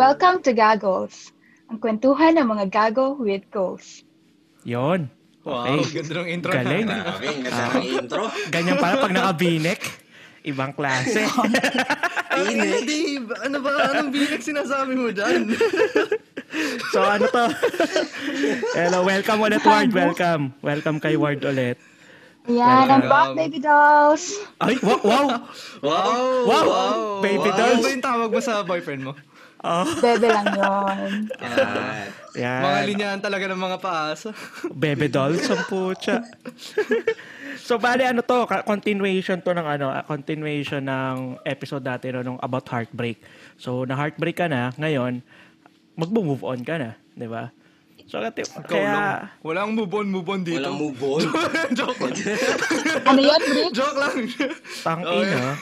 Welcome to Gagos, ang kwentuhan ng mga gago with ghosts. Yon. Wow, Okay. ganda ng intro. Galing. Grabe, ganda ng intro. Ganyan pala pag nakabinek. Ibang klase. Ay, Dave, ano ba? Anong binig sinasabi mo dyan? so ano to? Hello, welcome ulit Ward. Welcome. Welcome kay Ward ulit. Ayan, I'm back, baby dolls. Ay, wow, wow. wow, Wow, baby wow. dolls. Ano ba yung tawag mo sa boyfriend mo? Oh, Bebe lang yon. Ah, yan. Mga linyahan talaga ng mga paasa. Bebe doll, sampucha. so, bali ano to, continuation to ng ano, ah, continuation ng episode dati no, nung about heartbreak. So, na heartbreak ka na, ngayon, magbo-move on ka na, di ba? So, kati, Ikaw kaya, lang. Walang move on, move on dito. walang move on. Joke lang. Ano yun, Brick? Joke lang. tang Oh, ina.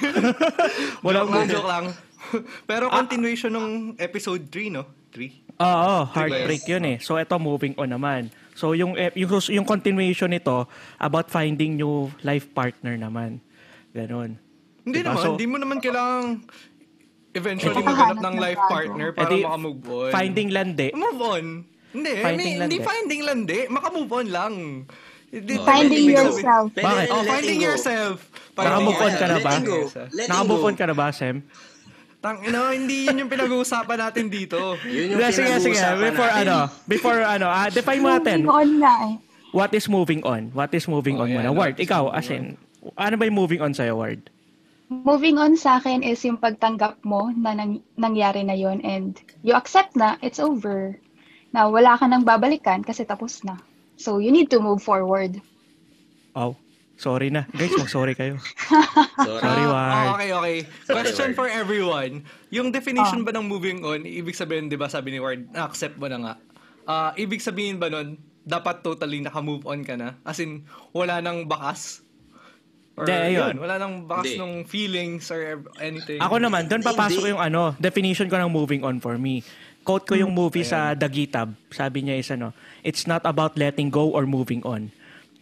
Walang Walang joke lang. Pero continuation ng episode 3, no? 3? Oo, heartbreak yun eh. So, ito, moving on naman. So, yung, yung, yung continuation nito, about finding new life partner naman. Ganon. Hindi Diba? naman. So- Hindi mo naman kailangang eventually maghanap hanap ng life partner para Eh di, makamove on. Finding landi. Move on. Hindi, Finding hindi, landi. hindi finding landi. Makamove on lang. Hindi, Finding hindi- yourself. Bakit? Oh, finding yourself. Nakamove on ka na ba? Nakamove on ka na ba, Sem? Tang, ino, hindi yun yung pinag-uusapan natin dito. Yun yung Sige, sige, Before natin. ano, before ano, ah, define mo natin. Moving on nga eh. What is moving on? What is moving Oh, on yeah, muna? Ward, ikaw, moving as in, ano ba yung moving on sa'yo, Ward? Moving on sa akin is yung pagtanggap mo na nang, nangyari na yon and you accept na it's over. Na wala ka nang babalikan kasi tapos na. So you need to move forward. Oh, sorry na. Guys, mag-sorry kayo. Sorry. Sorry, Ah, Ward. ah, okay, okay. Question for everyone. Yung definition ba ng moving on, ibig sabihin, di ba sabi ni Ward, accept mo na nga. Ah, ibig sabihin ba nun, dapat totally naka-move on ka na? As in, wala nang bakas? Or ayun. yun, wala nang bakas Hindi. ng feelings or anything? Ako naman, doon papasok yung ano, definition ko ng moving on for me. Quote ko yung movie sa Dagitab. Sabi niya is ano, it's not about letting go or moving on.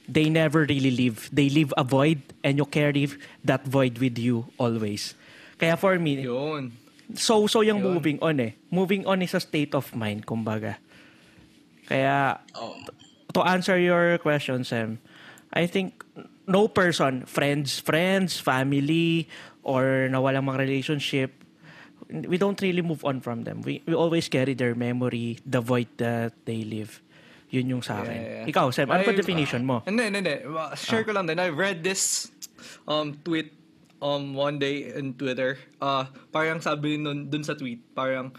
They never really leave. They leave a void and you carry that void with you always. Kaya for me, Yun. so so yung Yun. moving on eh. Moving on is a state of mind, kumbaga. Kaya Oh, to answer your question, Sam, I think no person, friends, friends, family, or nawalang mga relationship, we don't really move on from them. We we always carry their memory, the void that they live. Yun yung sa akin. Yeah, yeah. Ikaw, Sam, ano I- definition mo? Hindi, hindi, hindi. Well, Share ko lang din. I read this um, tweet um, one day in Twitter. Uh, parang sabi nun, dun sa tweet, parang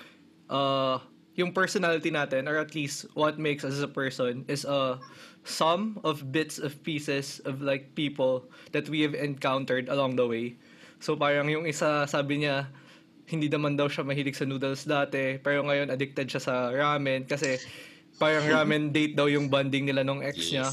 uh, yung personality natin, or at least what makes us as a person, is a sum of bits of pieces of like people that we have encountered along the way. So parang yung isa, sabi niya, hindi naman daw siya mahilig sa noodles dati, pero ngayon addicted siya sa ramen kasi parang ramen date daw yung bonding nila nung ex niya.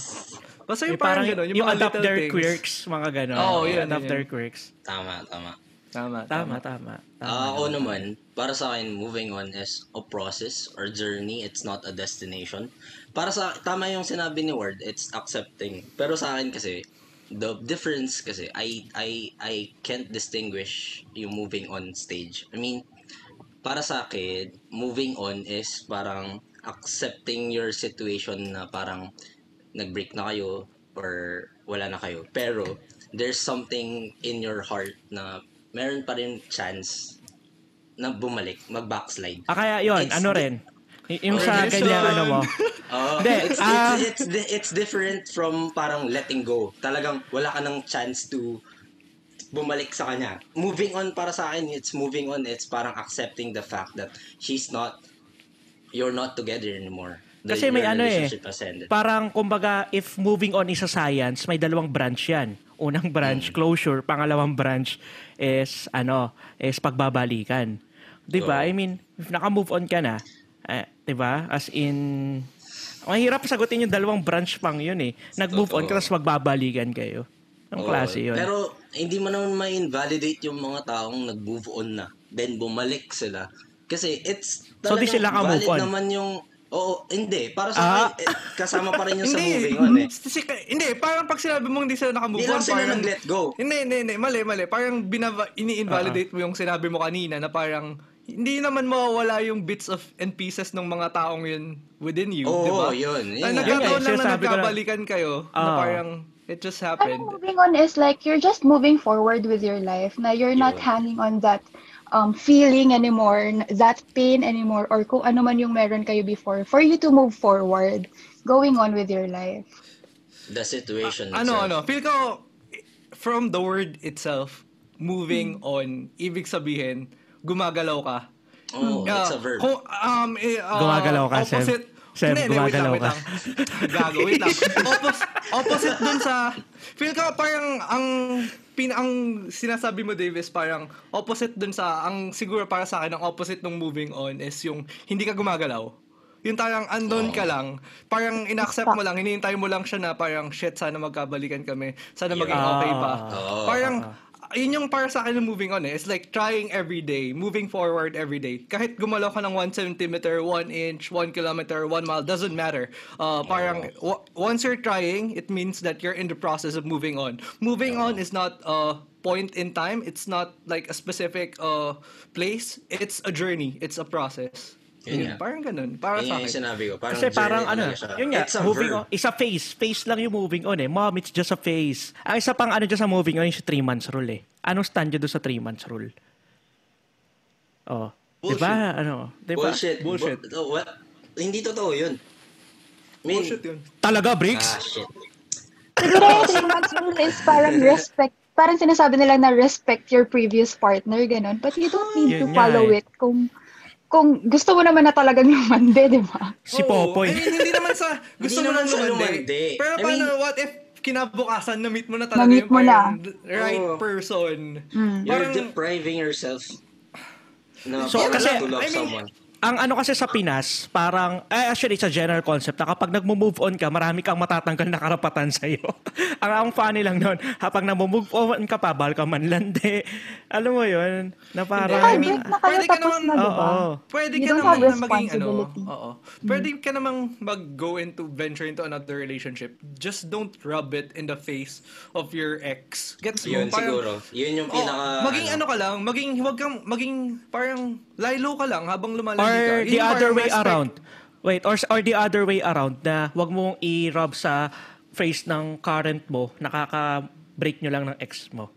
Basta Yung yung parang, parang gano'n, yung, yung mga little their things. quirks, mga gano'n. Oo, yun, Adapt yun, their quirks. tama, tama. Tama, Tama, tama. tama. Ah, ako naman, para sa akin, moving on is a process or journey. It's not a destination. Para sa, tama yung sinabi ni Ward, it's accepting. Pero sa akin kasi, the difference kasi, I, I, I can't distinguish yung moving on stage. I mean, para sa akin, moving on is parang accepting your situation na parang nag-break na kayo or wala na kayo. Pero, there's something in your heart na meron pa rin chance na bumalik, mag-backslide. Ah, kaya yun, It's ano rin. Y- Yung sa Redemption. ganyan, ano mo. Hindi, it's, ah. it's, it's, di- it's different from parang letting go. Talagang wala ka ng chance to bumalik sa kanya. Moving on para sa akin, it's moving on. It's parang accepting the fact that she's not, you're not together anymore. The- Kasi may ano eh, parang kumbaga if moving on is a science, may dalawang branch yan. Unang branch, Mm. closure. Pangalawang branch is, ano, is pagbabalikan. 'Di ba? Oo. I mean, if naka-move on ka na, eh, 'di ba? As in, mahirap sagutin yung dalawang branch pang yun eh. Nag-move on ka, Totoo. tapos magbabalikan kayo. Ang Oo, klase yun. Pero hindi mo naman ma-invalidate yung mga taong nag-move on na. Then bumalik sila. Kasi it's So, di sila ka-move valid on? naman yung Oo, hindi. Para sa Ah. akin, eh, kasama pa rin yung sa Hindi, moving on eh. si, hindi, parang pag sinabi mong hindi sila nakamove Hindi on, lang sila parang, nag-let go. Hindi, hindi, hindi, mali, mali. Parang binava, ini-invalidate mo yung sinabi mo kanina na parang hindi naman mawawala yung bits of and pieces ng mga taong yun within you, Oo, di ba? yun. Yun nagkataon Yun nga, lang na lang. nagkabalikan kayo na Ah. parang it just Parang happened. moving on is like you're just moving forward with your life na you're not Yun. hanging on that um, feeling anymore, n- that pain anymore, or kung ano man yung meron kayo before, for you to move forward, going on with your life. The situation Ano, itself. ano, feel ko from the word itself, moving Hmm. on, ibig sabihin, gumagalaw ka. Oh, Yeah, it's a verb. Kung, um, eh, uh, Gumagalaw ka, opposite, Seb, Hindi, hindi, wait gumagalaw ka. lang. Gago, wait lang. Oppos- opposite dun sa, feel ko parang ang, pin, ang sinasabi mo, Davis, parang opposite dun sa, ang siguro para sa akin, ang opposite ng moving on is yung hindi ka gumagalaw. Yung parang andon ka lang, parang inaccept mo lang, hinihintay mo lang siya na parang, shit, sana magkabalikan kami, sana maging okay pa. Parang, yun yung para sa akin ng moving on eh. It's like trying every day, moving forward every day. Kahit gumalaw ka ng 1 centimeter, 1 inch, 1 kilometer, 1 mile, doesn't matter. Uh, parang, w- once you're trying, it means that you're in the process of moving on. Moving on is not a point in time. It's not like a specific uh, place. It's a journey. It's a process. Yun Yun, nga. parang ganun. Para Yun sa akin. sinabi ko. Parang Kasi parang ano, yun nga, It's a moving verb. on, isa phase, phase lang yung moving on eh. Mom, it's just a phase. Ang isa pang ano dyan sa moving on, yung 3 months rule eh. Anong stand doon sa 3 months rule? Oh. Di ba? Ano? Di ba? Bullshit. Bullshit. Bu- oh, what? Hindi totoo yun. I mean, Bullshit yun. Talaga, Ah, Briggs? shit. Siguro yung three months rule is parang respect, parang sinasabi nila na respect your previous partner, ganun. But you don't need to Yun nga follow eh. it kung kung gusto mo naman na talagang lumande, di ba? si. Popoy. I mean, hindi naman sa gusto mo naman lumande. lumande. Pero I paano, mean- what if kinabukasan, na-meet mo na talaga Na-meet yung mo na. right Oo. person. Mm. You're Parang- depriving yourself na So, kasi- to love I mean, someone. ang ano kasi sa Pinas, parang, eh, actually, it's a general concept na kapag nag-move on ka, marami kang matatanggal na karapatan sa'yo. ang, ang funny lang nun, kapag nag-move on ka pa, bal ka manlande. Alam mo yun? Na parang, I mean, na kayo pwede ka tapos naman- na, di ba? Oo. Pwede ka naman na maging ano, oo. Pwede ka namang mag-go into, venture into another relationship. Just don't rub it in the face of your ex. Gets mo? Yun Parang- siguro. Yun yung pinaka... maging ano ka lang, maging, wag kang, maging parang lilo ka lang habang lumalandi ka. or the other way respect. around. Wait, or, or the other way around na wag mong i-rub sa face ng current mo, nakaka-break nyo lang ng ex mo.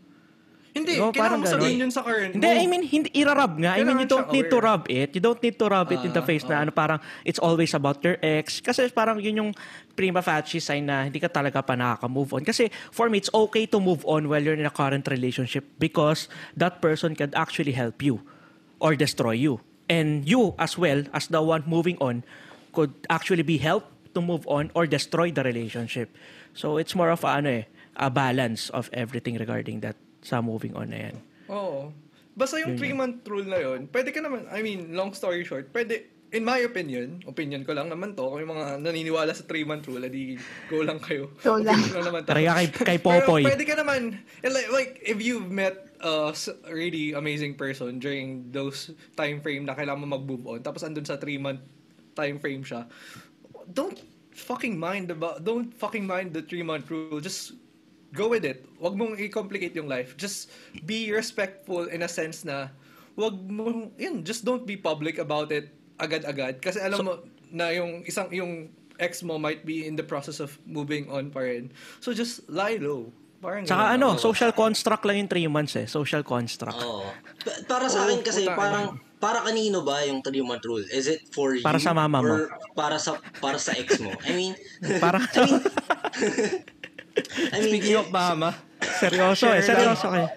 Hindi, Oo, kailangan parang mo sabihin yun sa current Hindi, mo. I mean, hindi irarub nga. I mean, you Kailangan don't need to aware. rub it. You don't need to rub it in the Ah, face na ano, parang it's always about your ex. Kasi parang yun yung prima facie sign na hindi ka talaga pa nakaka-move on. Kasi for me, it's okay to move on while you're in a current relationship because that person can actually help you or destroy you. And you as well, as the one moving on, could actually be helped to move on or destroy the relationship. So it's more of a, ano eh, a balance of everything regarding that sa moving on na yan. Oo. Basta yung three-month rule na yun, pwede ka naman, I mean, long story short, pwede, in my opinion, opinion ko lang naman to, kung yung mga naniniwala sa three-month rule, edi go lang kayo. Go lang. Opinion ko naman to. Tara kay, kay Popoy. Pero pwede ka naman, like, like if you've met a s- really amazing person during those time frame na kailangan mo mag-move on, tapos andun sa three-month time frame siya, don't fucking mind about, don't fucking mind the three-month rule. Just go with it. Wag mong i-complicate yung life. Just be respectful in a sense na wag mo, yun, just don't be public about it agad-agad. Kasi alam mo na yung isang, yung ex mo might be in the process of moving on pa rin. So just lie low. Parang ganun. ano, social construct lang yung 3 months eh. Social construct. Oo. Pa- para sa akin kasi, puta, parang, para kanino ba yung three-month rule? Is it for you? Para sa mama mo. Or para sa, para sa ex mo? I mean, Para, I mean, Speaking of mama, seryoso eh. Seryoso kayo.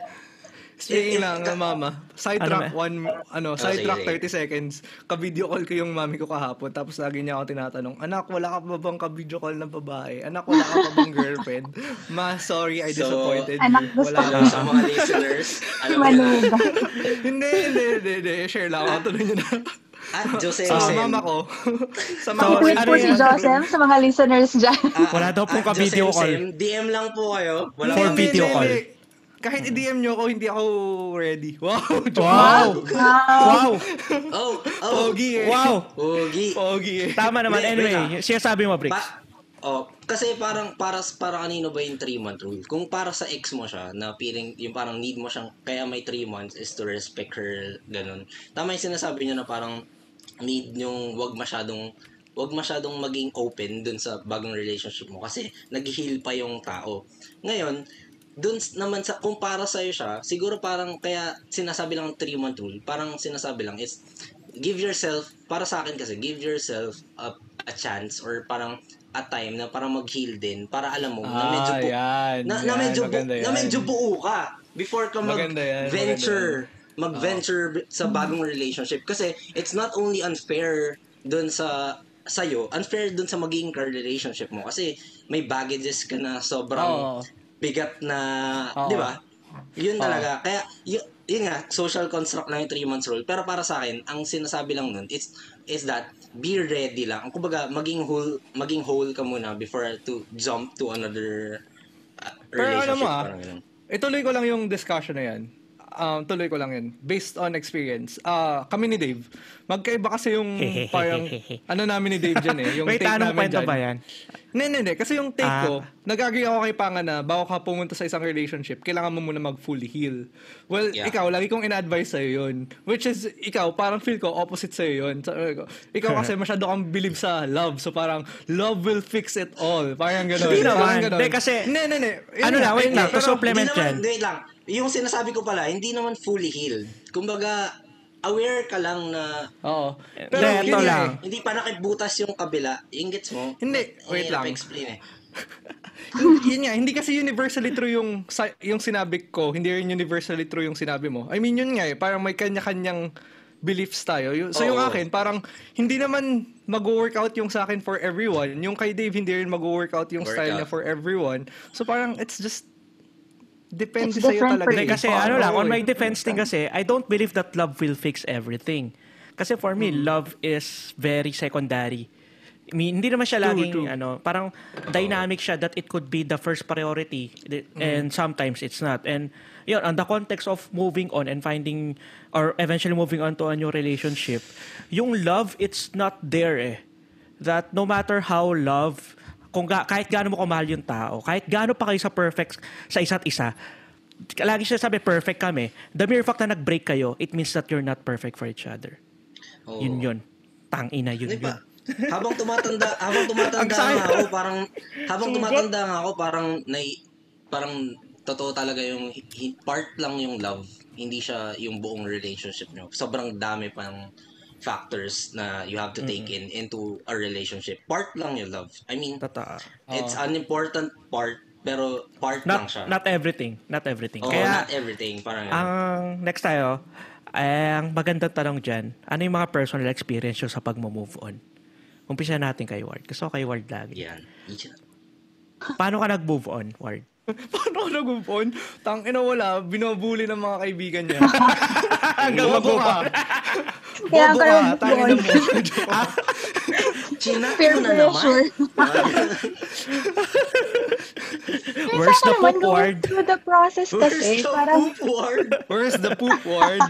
Speaking lang ng mama, sidetrack Ano one, ano, Oh, sidetrack sige, 30 seconds. Ka-video call ko yung mami ko kahapon, tapos lagi niya ako tinatanong, anak, wala ka pa bang ka-video call ng babae? Anak, wala ka pa bang girlfriend? Ma, sorry, I So, disappointed anak, you. Wala ka. sa mga listeners, alam mo na, hindi, hindi, hindi, hindi. Share lang ako. Tuloy niyo na. at Jose Sa Jose. mama ko. sa So, mama ko. I-tweet ano po si? Joseph sa mga listeners dyan. Ah, Wala daw pong at ka-video call. DM lang po kayo. Wala For video hindi, call. Kahit i-DM nyo ako, hindi ako ready. Wow! Wow! Wow. Wow! Oh, oh. Pogi eh. Wow! Pogi. Pogi eh. Tama naman. Wait, wait Anyway, siya sabi mo, Bricks. Pa- Oh, kasi parang para para kanino ba yung 3 month rule? Kung para sa ex mo siya na feeling yung parang need mo siyang kaya may 3 months is to respect her ganun. Tama yung sinasabi niyo na parang need yung wag masyadong wag masyadong maging open dun sa bagong relationship mo kasi nag-heal pa yung tao. Ngayon, dun naman sa kung para sa siya, siguro parang kaya sinasabi lang 3 month rule, parang sinasabi lang is give yourself para sa akin kasi give yourself a, a chance or parang a time na parang mag-heal din para alam mo na medyo Ah, bu- yan. na, na yan, medyo bu- na medyo buo ka before ka mag-venture mag-venture b- sa bagong relationship kasi it's not only unfair dun sa sa'yo, unfair dun sa magiging relationship mo kasi may baggages ka na sobrang Oo. Bigat na, Oo. di ba? Yun talaga. Kaya, y- yun nga, social construct lang yung 3 months rule. Pero para sa akin, ang sinasabi lang nun, is, is that, be ready lang. Ang kumbaga, maging whole, maging whole ka muna before to jump to another uh, Pero alam relationship. mo ah, parang ganun. ituloy ko lang yung discussion na yan. Um, tuloy ko lang yun. Based on experience. Ah, kami ni Dave, magkaiba kasi yung parang, ano namin ni Dave dyan eh. Yung Wait, take anong namin dyan. ba yan? Hindi, hindi, hindi. Kasi yung take Ah. ko, nag-agree ako kay Panga na bago ka pumunta sa isang relationship, kailangan mo muna mag-fully heal. Well, Yeah. ikaw, lagi kong ina-advise sa'yo yun. Which is, ikaw, parang feel ko, opposite sa'yo yun. Sabi ko, Ikaw kasi masyado kang believe sa love. So parang, love will fix it all. Parang gano'n. Hindi naman. Hindi, kasi- Hindi, hindi, hindi. Ano lang, wait lang. To Pero- supplement yan. wait lang. Yung sinasabi ko pala, hindi naman fully healed. Kumbaga, aware ka lang na Oo. Hindi, Pero ito yun lang. eh. hindi pa nakibutas yung kabila. Yung gets mo? Hindi, wait Eh, lang. Pa-explain eh. yun nga, hindi kasi universally true yung sa- yung sinabi ko, hindi rin universally true yung sinabi mo. I mean, yun nga eh, parang may kanya-kanyang beliefs tayo. So yung Oo. akin, parang hindi naman mag-workout yung sa akin for everyone. Yung kay Dave, hindi rin mag-workout yung style niya Workout. for everyone. So parang it's just depende sa'yo different talaga. Hindi, kasi ano lang, on my defense thing kasi, I don't believe that love will fix everything. Kasi for me, Hmm. love is very secondary. I mean, hindi naman siya laging, true. ano, parang dynamic siya that it could be the first priority Hmm. and sometimes it's not. And yun, on the context of moving on and finding or eventually moving on to a new relationship, yung love, it's not there eh. That no matter how love, kung ga- kahit gaano mo kamahal yung tao, kahit gaano pa kayo sa perfect sa isa't isa, lagi siya sabi perfect kami. The mere fact na nag-break kayo, it means that you're not perfect for each other. Oo. Yun yun. Tangina yun Hindi yun. habang tumatanda, habang tumatanda nga ako, parang habang tumatanda nga ako, parang nai parang totoo talaga yung part lang yung love, hindi siya yung buong relationship nyo. Sobrang dami pang factors na you have to take in into a relationship. Part lang yung love. I mean, Totoo. it's an important part, pero part lang Not, siya. not everything. Not everything. Oo, Kaya, not everything. Parang ang next tayo, ay, ang magandang tanong dyan, ano yung mga personal experience sa pag-move on? Umpisa natin kay Ward. Gusto ko kay Ward lagi. Yan. Paano ka nag-move on, Ward? Paano ko nag-move on? Tang ina wala, binubuli ng mga kaibigan niya. Hanggang Bobo ka. Kaya Bobo kayo ka. Mo. Chinat Peer mo na naman. pressure. Where's the naman poop, Ward? through the process Where's kasi, the parang, poop word? Where's the poop word?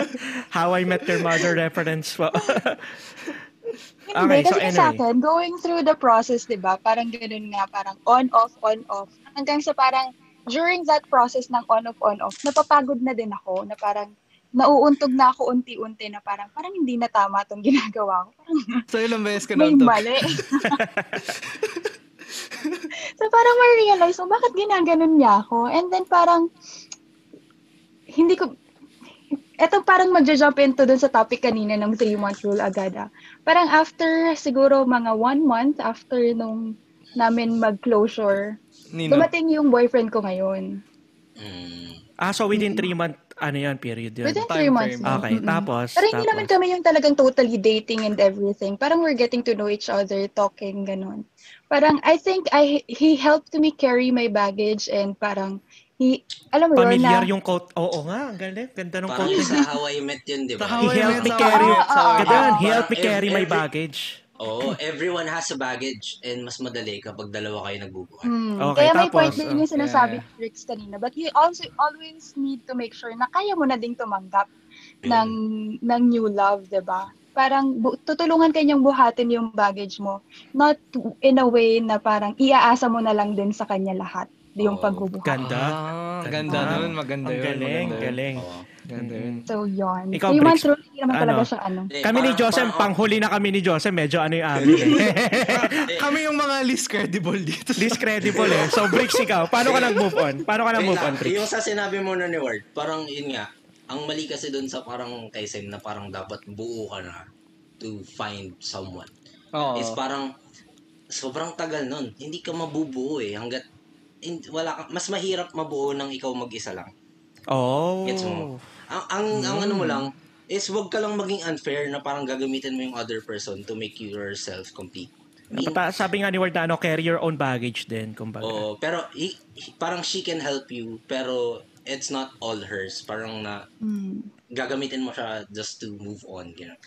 How I Met Your Mother reference hindi, Okay, so kasi sa anyway. akin, going through the process, di ba, parang ganun nga, parang on-off, on-off. Hanggang sa parang, during that process ng on-off, on-off, napapagod na din ako, na parang, nauuntog na ako unti-unti na parang, parang hindi na tama itong ginagawa ko. Parang so ilang beses ka may nauntog? mali. so parang ma-realize, oh, bakit ginaganon niya ako? And then parang, hindi ko, eto parang magja-jump into dun sa topic kanina ng 3-month rule agad ah. Parang after siguro mga one month after nung namin mag-closure, Nino. dumating yung boyfriend ko ngayon. Mm. ah, so within three month, ano yun, period yun? Within Time 3 months. frame. Okay, Mm-mm. tapos, Pero hindi tapos. naman kami yung talagang totally dating and everything. Parang we're getting to know each other, talking, ganun. Parang, I think I he helped me carry my baggage and parang, he, alam mo yun Familiar na, yung quote. Oo nga, ang galing. Ganda ng Parang quote. yung sa How I Met yun, di ba? He helped me carry. Ganda, ah. he helped me Parang carry my every- baggage. Oo, everyone has a baggage and mas madali kapag dalawa kayo nagbubuhat. Hmm. Okay, Kaya may tapos, point din yung oh, sinasabi yeah. ni Rix kanina. But you also always need to make sure na kaya mo na ding tumanggap Yun. ng, ng new love, di ba? parang bu- tutulungan kanyang buhatin yung baggage mo. Not in a way na parang iaasa mo na lang din sa kanya lahat. Yung Oo. pagbubuhat. Ganda. Ah, ganda nun. Maganda Ang yun. galing, maganda yun. galing. Ganda yun. So, yun. Ikaw, so, yung Bricks, truly, hindi naman talaga ano? siya ano. Kami ni Joseph, panghuli na kami ni Joseph, medyo ano yung amin eh. Kami yung mga least credible dito. Least credible eh. So, Bricks, ikaw, paano ka nag-move on? Paano ka nag-move on, Bricks? Yung sa sinabi mo na ni Ward, parang yun nga, ang mali kasi dun sa parang kay Sam na parang dapat buo ka na to find someone. Oo. Is parang sobrang tagal nun. Hindi ka mabubuo eh. Hanggat in- wala ka, mas mahirap mabuo ng ikaw mag-isa lang. Oh. Gets mo? Ang, ang, ang ano mo lang, is wag ka lang maging unfair na parang gagamitin mo yung other person to make yourself complete. I mean, sabi nga ni Ward na ano, carry your own baggage din, kumbaga. Oo, pero he- he- parang she can help you, pero it's not all hers. Parang na Hmm. gagamitin mo siya just to move on. You know?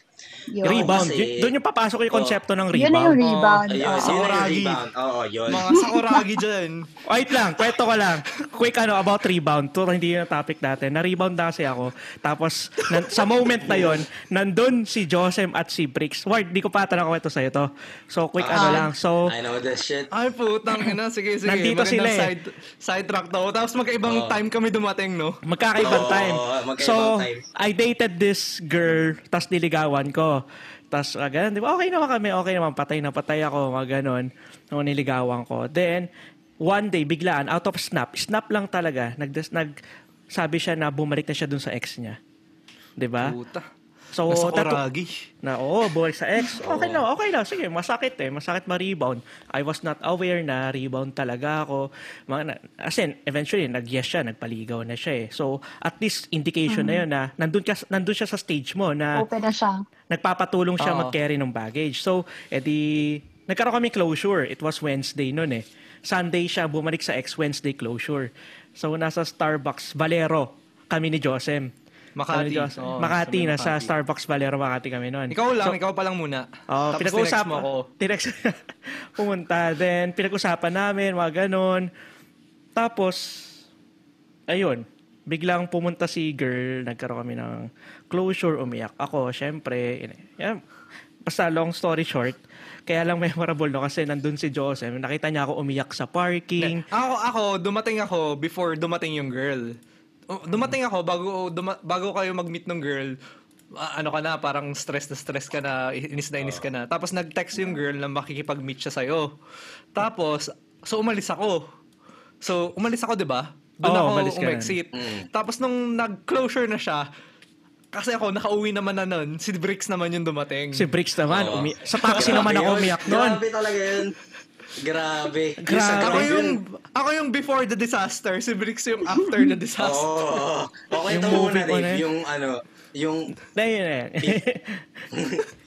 Yun. Rebound. kasi- doon yung papasok yung konsepto ng Yun na yung rebound. rebound. Ayun, yun na yung Sakuragi. rebound. Oo, yun. Mga sakuragi dyan. Wait lang, kwento ko lang. Quick ano about rebound. To hindi yung topic natin. Na-rebound na kasi ako. Tapos, nan- sa moment na yon nandun si Josem at si Bricks. Ward, di ko pa ata nakwento sa'yo to. So, quick ano Ah. lang. So, I know this shit. Ay, putang ina. Sige, sige. Nandito Magandang sila eh. Side, side track daw. Tapos magkaibang Oo. time kami dumating, no? magkakaibang Oo, time. magkaibang So, time. I dated this girl, tas niligawan ko. Tas, uh, ganun, di ba, okay naman kami, okay naman, patay na patay ako, mga ganun, nung niligawan ko. Then, one day, biglaan, out of snap, snap lang talaga, nag, nag sabi siya na bumalik na siya dun sa ex niya. Di ba? Puta. So, Nasa tatu- kuragi. na oo, bumalik sa ex. Okay na, okay na. Sige, masakit eh. Masakit ma-rebound. I was not aware na rebound talaga ako. Mga, na, as in, eventually, nag-yes siya, nagpaligaw na siya eh. So, at least indication na yun na nandun, ka, nandun siya sa stage mo na Open na siya. Nagpapatulong siya Oo. mag-carry ng baggage. So, edi, nagkaroon kami closure. It was Wednesday noon eh. Sunday siya bumalik sa ex Wednesday closure. So, nasa Starbucks, Valero, kami ni Josem. Kami Makati. ni Josem. Oo, Makati, sa may nasa Makati. Starbucks, Valero, Makati kami noon. Ikaw lang, So, ikaw pa lang muna. Oh, Tapos pinag-usap tinext mo ako. Tinex, pumunta. Then, pinag-usapan namin, mga ganon. Tapos, ayun, biglang pumunta si girl, nagkaroon kami ng closure, umiyak ako, syempre. Yan, basta long story short, kaya lang memorable no kasi nandun si Joseph, nakita niya ako umiyak sa parking. Ako, ako, dumating ako before dumating yung girl. Oh, Dumating ako bago duma- bago kayo mag-meet ng girl. ah, ano ka na, parang stress na stress ka na, inis na inis ka na. Tapos nag-text yung girl na makikipag-meet siya sa'yo. Tapos, so umalis ako. So, umalis ako, di ba? Doon Oo, ako umalis ka na. umexit. Tapos nung nag-closure na siya, kasi ako, nakauwi naman na nun. Si Bricks naman yung dumating. Si Bricks naman, Oo. umi- sa taxi naman ako umiyak noon. Grabe talaga yun. Grabe. Grabe. ako Yung- ako yung before the disaster, si Bricks yung after the disaster. Oo. Okay, Yung ito muna, Dave. eh. Yung ano, yung Dahil yun eh.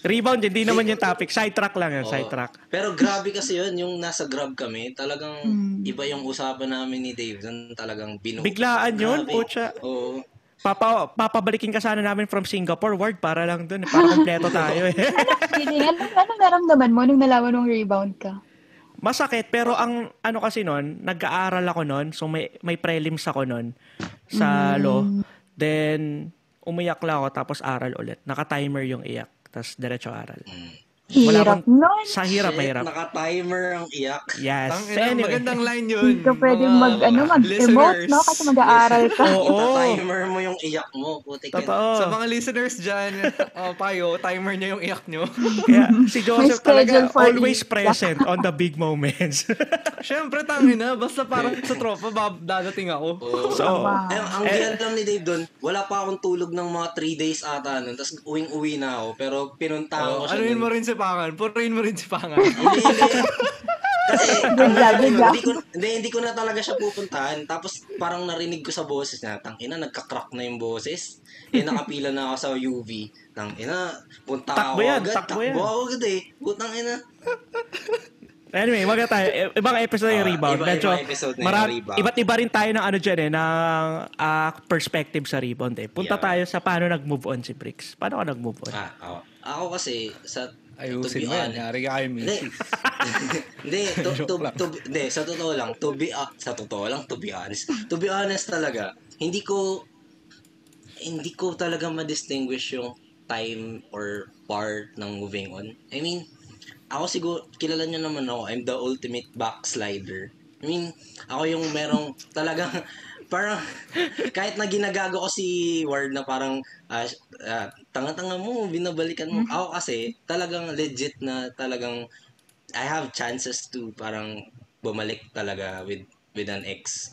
Rebound, hindi naman yung topic. Sidetrack lang yun, Oo. sidetrack. Pero grabe kasi yun, yung nasa Grab kami, talagang Hmm. iba yung usapan namin ni Dave. Doon talagang binu... Biglaan yun, putya. Oo. Papa, papabalikin ka sana namin from Singapore, Ward, para lang dun. Para kompleto tayo eh. Ano, ano naramdaman mo nung nalaman mong rebound ka? Masakit, pero ang ano kasi nun, nag-aaral ako nun, so may, may prelims ako nun sa law. Then, umiyak lang ako, tapos aral ulit. Naka-timer yung iyak, tapos diretso aral. Wala Hirap akong- nun. Sa hirap, Shit, mahirap. naka-timer ang iyak. Yes. Ang So, anyway. magandang line yun. Hindi ka pwedeng Mga mag, ano, mag-emote, listeners. no? Kasi mag-aaral ka. Oo. Ita-timer mo yung iyak mo. Putik. Totoo. Sa mga listeners dyan, uh, payo, timer niya yung iyak nyo. Kaya si Joseph talaga always iyak. present on the big moments. Siyempre, tangina. Basta parang sa tropa, bab- dadating ako. Oo. so, Wow. Eh, ang Eh. eh, lang ni Dave doon, wala pa akong tulog ng mga 3 days ata nun. Tapos uwing-uwi na ako. Pero pinuntahan ko siya. Ano yun mo rin si Pangan? Purihin mo rin si Pangan. Hindi, hindi. Kasi, job. hindi, ko, hindi, hindi ko na talaga siya pupuntahan. Tapos, parang narinig ko sa boses niya, tangina, nagka-crack na yung boses. Eh, nakapila na ako sa UV. Tangina, punta Takbo ako yan, agad. takbo yan. ako agad eh. Putang ina. Anyway, wag na tayo. I- Ibang episode yung Ah, rebound. iba- Medyo, ibang episode na yung rebound. Iba't iba rin tayo ng ano dyan eh, ng ah, perspective sa rebound eh. Punta Yeah. tayo sa paano nag-move on si Bricks. Paano ka nag-move on? Ah, ako. Ako kasi, sa, Ayusin mo yan. Yari ka kayo, Hindi. misis. hindi, to, to, to, hindi, sa totoo lang, to be, uh, sa totoo lang, to be honest, to be honest talaga, hindi ko, hindi ko talaga ma-distinguish yung time or part ng moving on. I mean, ako siguro, kilala niyo naman ako, I'm the ultimate backslider. I mean, ako yung merong talagang, parang, kahit na ginagago ko si Ward na parang, ah, ah, tanga-tanga mo, binabalikan mo. Ako kasi, talagang legit na talagang, I have chances to parang bumalik talaga with with an ex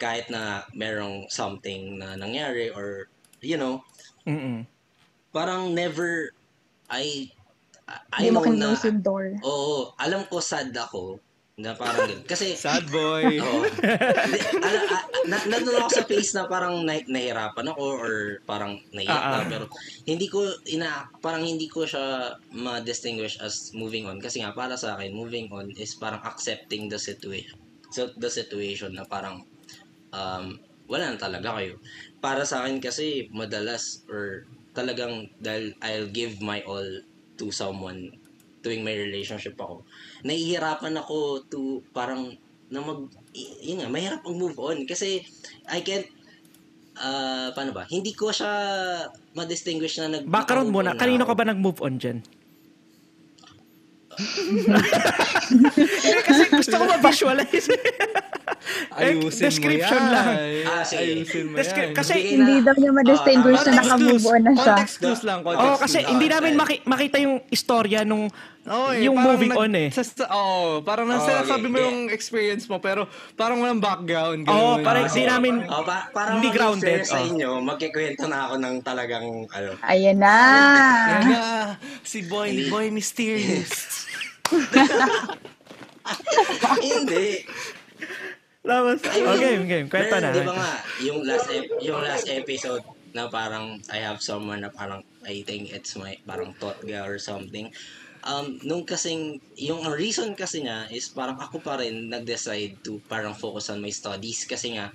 kahit na merong something na nangyari or you know Mm-mm. parang never I I mo know na door. oo alam ko sad ako na parang ganun. kasi Sad boy. Oo. Hindi, ala, a- na, nandun ako sa phase na parang na, nahirapan ako or parang naiyak Ah, ah. na, pero hindi ko ina parang hindi ko siya ma-distinguish as moving on kasi nga para sa akin moving on is parang accepting the situation so the situation na parang um, wala na talaga kayo para sa akin kasi madalas or talagang dahil I'll give my all to someone tuwing may relationship ako nahihirapan ako to parang na mag yun nga mahirap ang move on kasi I can't ah paano ba hindi ko siya ma-distinguish na nag Background muna, on na kanino ka ba nag-move on dyan? Kasi gusto ko ma-visualize. Ayusin description mo yan. lang. Ah, sige. Ayusin mo Descri- yan. kasi- Hindi daw niya ma-distinguish Ah, na naka-move on na siya. Context clues lang. Context Oo, kasi hindi Ah, namin maki- makita yung istorya nung eh, yung parang moving nag- on eh. Sa, sa, oh, parang Oh, nasa sabi mo okay, yung experience mo pero parang walang background. Ganun. parang Ah, hindi namin Oh, pa- para Hindi grounded, sa oh. inyo, magkikwento na ako ng talagang ano. Ayan na. Yan na, si Boy, Boy Mysterious. hindi. Tapos, oh, game, game. Kwento na. Di ba nga, yung last ep- yung last episode na parang I have someone na parang I think it's my parang totga or something. Um, nung kasing, yung reason kasi niya is parang ako pa rin nag-decide to parang focus on my studies kasi nga,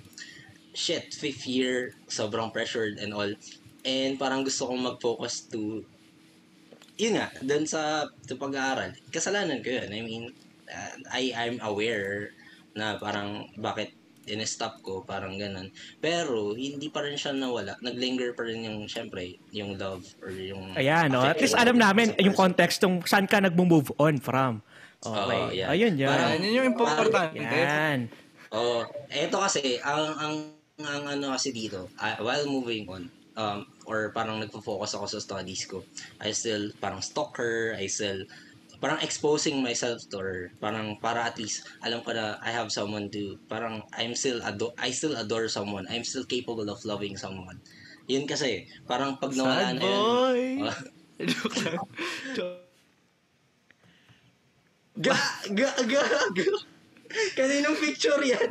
shit, fifth year, sobrang pressured and all. And parang gusto kong mag-focus to, yun nga, dun sa, sa pag-aaral. Kasalanan ko yun. I mean, uh, I, I'm aware na parang bakit in-stop ko, parang ganun. Pero, hindi pa rin siya nawala. Naglinger pa rin yung, syempre, yung love or yung... Ayan, no? At least alam namin yung person. context kung saan ka nag-move on from. Okay. Oo, yan. Ayun, yan. Parang- Yan yung importante. Yan. Oo. eto kasi, ang, ang, ang ano kasi dito, ah, while moving on, um, or parang nagpo-focus ako sa studies ko, I still parang stalk her, I still parang exposing myself to her. Parang para at least alam ko na I have someone to parang I'm still ado I still adore someone. I'm still capable of loving someone. Yun kasi, parang pag nawala na yun. Oh. Joke lang. Ga, ga, ga, ga. Kaninong picture yan?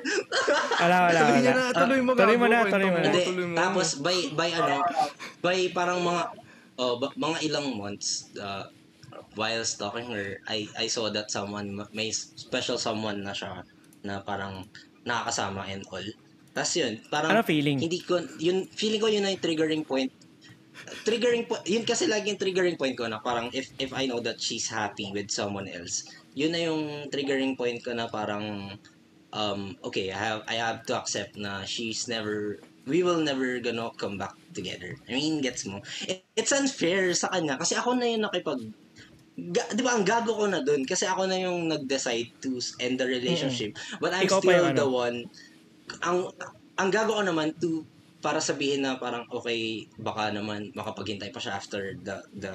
Wala, wala, wala. na, tuloy mo, tuloy mo na, tuloy mo mo. na. Tuloy mo. tapos by by ano, by parang mga oh, mga ilang months uh, while stalking her, I I saw that someone may special someone na siya na parang nakakasama and all. Tapos yun, parang Ano feeling? Hindi ko yun feeling ko yun na yung triggering point. Triggering point, yun kasi lagi yung triggering point ko na parang if if I know that she's happy with someone else, yun na yung triggering point ko na parang um okay, I have I have to accept na she's never we will never gonna come back together. I mean, gets mo. It, it's unfair sa kanya kasi ako na yung nakipag Ga, di ba, ang gago ko na dun kasi ako na yung nag-decide to end the relationship. But I'm Ikaw still yung ano. the one ang ang gago ko naman to para sabihin na parang okay baka naman makapaghintay pa siya after the the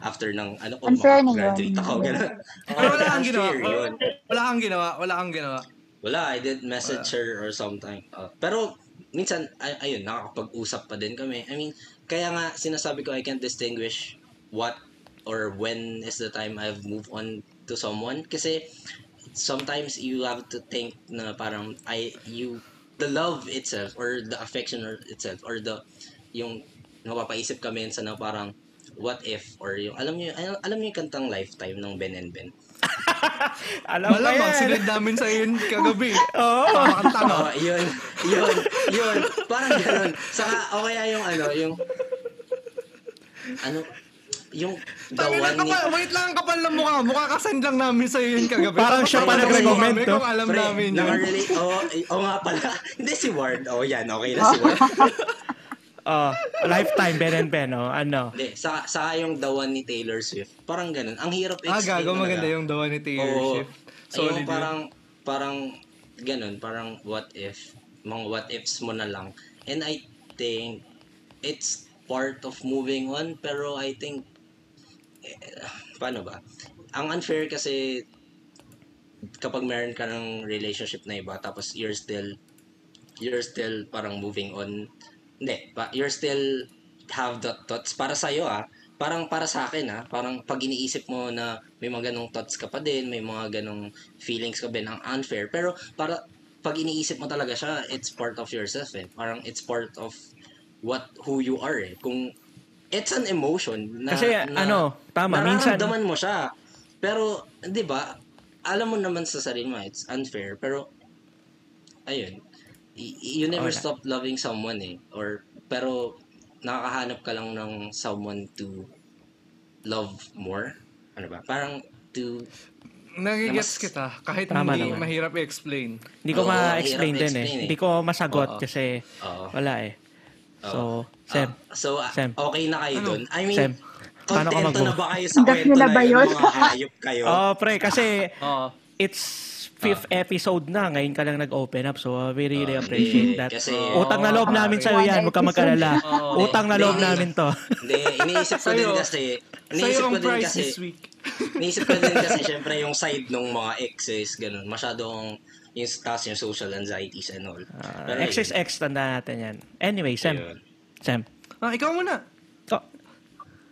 after ng ano ko yun. ako ganun. Pero wala kang ginawa. Yun. Wala kang ginawa. Wala kang ginawa. Wala, I did message her or something. Uh, pero minsan ay, ayun nakakapag-usap pa din kami. I mean, kaya nga sinasabi ko I can't distinguish what or when is the time I've moved on to someone kasi sometimes you have to think na parang I you the love itself or the affection or itself or the yung napapaisip kami minsan na parang what if or yung alam niyo alam, alam niyo yung kantang lifetime ng Ben and Ben Alam Malamang, yan. sinad namin sa yun kagabi. Oo. Pakantanga. Oo, yun, yun, yun. Parang ganun. Saka, o kaya yung ano, yung, ano, yung the Tangin one na ni, kapal, wait lang ang kapal ng mukha. Mukha kasend lang namin sa yun kagabi. Parang siya pa nag-recommend, no? Kung alam Pre, namin yun. nakarelate, oo, oh, oh, nga pala. Hindi si Ward. Oh, yan, okay na si Ward. Oh, lifetime, Ben and Ben, oh. Ano? Hindi, sa, sa yung the one ni Taylor Swift. Parang ganun. Ang hirap Ah, explain gago, maganda talaga. yung dawa ni Taylor Oo. Swift. Ayun, Solid yun. parang, parang, ganun, parang what if, mga what ifs mo na lang. And I think, it's part of moving on, pero I think, eh, paano ba? Ang unfair kasi, kapag meron ka ng relationship na iba, tapos you're still, you're still parang moving on. Hindi, pa, you're still have that thoughts para sa iyo ah. Parang para sa akin ah, parang pag iniisip mo na may mga ganong thoughts ka pa din, may mga ganong feelings ka din, ang unfair. Pero para pag iniisip mo talaga siya, it's part of yourself eh. Parang it's part of what who you are eh. Kung it's an emotion na Kasi, ano, tama, minsan- mo siya. Pero, di ba, alam mo naman sa sarili mo, it's unfair. Pero, ayun, you never Okay. stop loving someone eh. Or, pero, nakakahanap ka lang ng someone to love more. Ano ba? Parang to Nagigets Mas- kita. Kahit Tama hindi naman. mahirap i-explain. Hindi ko Oo, ma-explain din eh. eh. Hindi ko masagot Oo. kasi Oo. wala eh. So, Sem, Ah, so, ah, Sem. okay na kayo Ano? dun. I mean, Sem, paano ka kontento na ba kayo sa kwento na na ba yun, mga hayop kayo? Oh, pre, kasi Oo. it's fifth episode na. Ngayon ka lang nag-open up. So, uh, we really Ah, appreciate hindi, that. Kasi, Utang na loob Oo, namin sa'yo yan. Huwag ka magkalala. Oo. Utang na loob namin to. Hindi, iniisip ko din kasi, iniisip ko din price kasi, this week. iniisip ko din kasi, syempre, yung side ng mga exes, ganun, masyadong, yung taas yung social anxieties and all. Uh, X is X, tanda natin yan. Anyway, Sem. ayun. Sem. Ah, ikaw muna. Oh.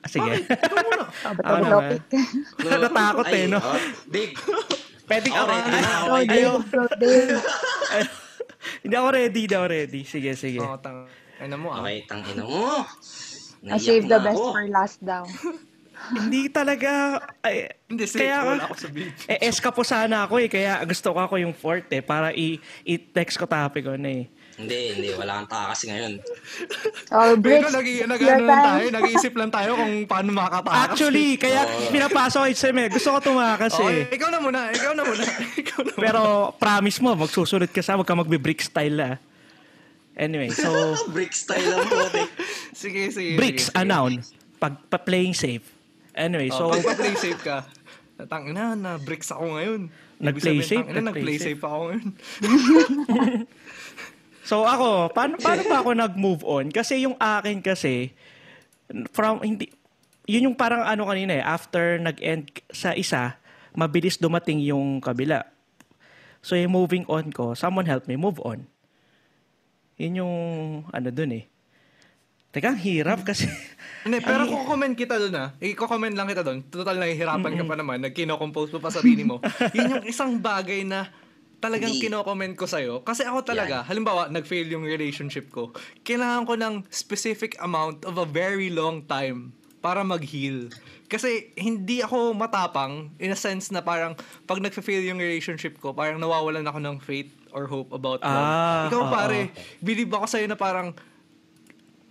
Ah, sige. Ikaw muna. Oh, Ano naman? Natatakot eh, no? oh, Dave, Pwede ka. Go, ayaw. Dave. Hindi ako ready, hindi ako ready. Sige, sige. Oo, tang... Ano mo ah. okay, tangina mo. I saved the best ako. for last daw. Hindi talaga, ay, Hindi, safe. Kaya- Wala ako sa beach. eh, S ka po sana ako eh, kaya gusto ko ako yung fourth eh, para i- i-text ko topic ko na eh. Hindi, hindi, wala kang takas ngayon. Oh, Pero nag nag ano lang tayo, nag-iisip lang tayo kung paano makakatakas. Actually, kaya Oo. pinapasok ko Sem eh. Gusto ko tumakas Oh, eh. ikaw na muna, ikaw na muna. ikaw na muna. Pero promise mo, magsusunod ka sa, wag ka magbe-brick style ah. Anyway, so, Brick style lang po. Sige, sige. bricks, sige, a sige. noun. Pag pa-playing safe. Anyway, So, so, oh, pag play safe ka, tang ina na bricks ako ngayon. Nag-play safe, tangina, nag-play safe. ako ngayon. So ako, paano paano pa ako nag-move on? Kasi yung akin kasi from hindi yun yung parang ano kanina eh, after nag-end sa isa, mabilis dumating yung kabila. So yung moving on ko, someone help me move on. Yun yung ano dun eh. Teka, hirap kasi Hindi, pero kung comment kita doon ah, i-comment lang kita doon. Total nahihirapan ka pa naman, nag-kino-compose mo pa sarili mo. Yun yung isang bagay na talagang Hindi. kino-comment ko sa'yo. Kasi ako talaga, halimbawa, nag-fail yung relationship ko. Kailangan ko ng specific amount of a very long time para mag-heal. Kasi hindi ako matapang in a sense na parang pag nag-fail yung relationship ko, parang nawawalan ako ng faith or hope about love. Ah, Ikaw oo. pare, believe ako sa'yo na parang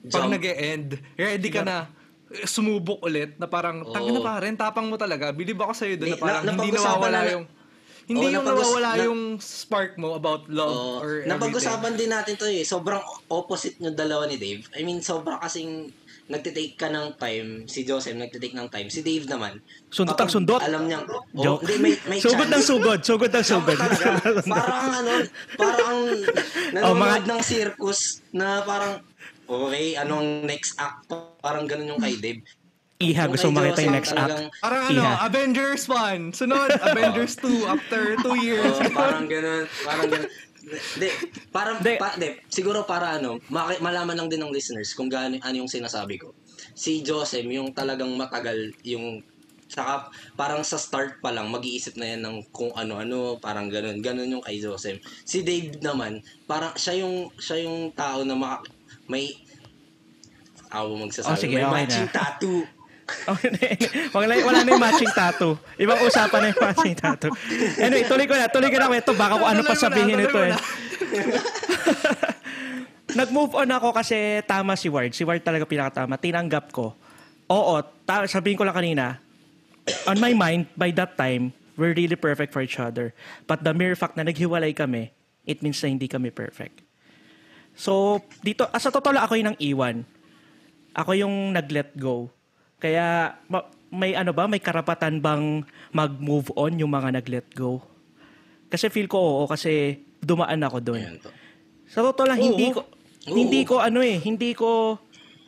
pag Jump. nag-e-end, ready ka na eh, sumubok ulit na parang Oo. tangina pa rin, tapang mo talaga. Believe ako sa'yo doon na parang na- hindi nawawala na- yung hindi Oo, yung nawawala na- yung spark mo about love Oo. or everything. napag-usapan din natin to eh. Sobrang opposite nyo dalawa ni Dave. I mean, sobrang kasing nagtitake ka ng time, si Joseph nagtitake ng time, si Dave naman. Sundot ang sundot. Alam niyang, oh, Joke. hindi, may, may sugod ng sugod, sugod ng sugod. Parang ano, parang Oh, nanonood mga- ng circus na parang, okay, anong next act? Parang ganun yung kay Dave. Iha, Yung gusto makita yung next act. Parang ano, Iha. Avengers 1, sunod, Avengers 2 after 2 years. Oh, parang ganun, parang ganun. Hindi, parang, Hindi. pa, di, siguro para ano, maki- malaman lang din ng listeners kung gaano, ano yung sinasabi ko. Si Joseph, yung talagang matagal, yung, saka parang sa start pa lang, mag-iisip na yan ng kung ano-ano, parang ganun, ganun yung kay Joseph. Si Dave naman, parang siya yung, siya yung tao na maka, may, ako magsasabi, Oh, sige, may okay matching na. tattoo. wala, na, wala na yung matching tattoo. Ibang usapan na yung matching tattoo. Anyway, tuloy ko na. Tuloy ko na ito. Baka kung ano pa sabihin ito eh. na. Nag-move on ako kasi tama si Ward. Si Ward talaga pinakatama. Tinanggap ko. Oo, ta- sabihin ko lang kanina, on my mind, by that time, we're really perfect for each other. But the mere fact na naghiwalay kami, it means na hindi kami perfect. So, dito, ah, sa totoo lang, ako yung nang iwan. Ako yung nag-let go. Kaya, ma- may ano ba, may karapatan bang mag-move on yung mga nag-let go? Kasi feel ko oo, kasi dumaan ako doon. Sa totoo lang, hindi ko, Oo. hindi ko ano eh, hindi ko,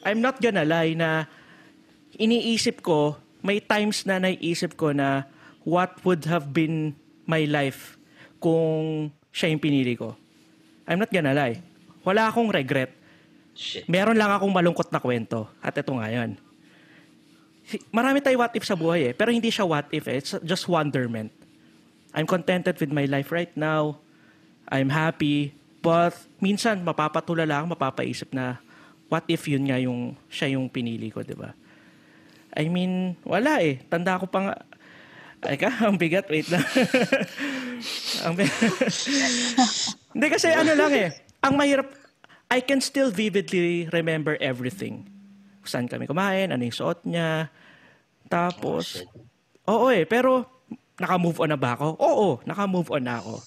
I'm not gonna lie na iniisip ko, may times na naiisip ko na what would have been my life kung siya yung pinili ko. I'm not gonna lie. Wala akong regret. Shit. Meron lang akong malungkot na kwento. At ito nga yun. Marami tayo what if sa buhay eh. Pero hindi siya what if eh. It's just wonderment. I'm contented with my life right now. I'm happy. But minsan mapapatulala ako, mapapaisip na what if yun nga yung siya yung pinili ko, di ba? I mean, wala eh. Tanda ko pa nga. Ay ka, ang bigat. Wait lang. ang bi- Hindi kasi ano lang eh. Ang mahirap, I can still vividly remember everything. Saan kami kumain, ano yung suot niya. Tapos, shit. oo eh, pero naka-move on na ba ako? Oo, naka-move on na ako.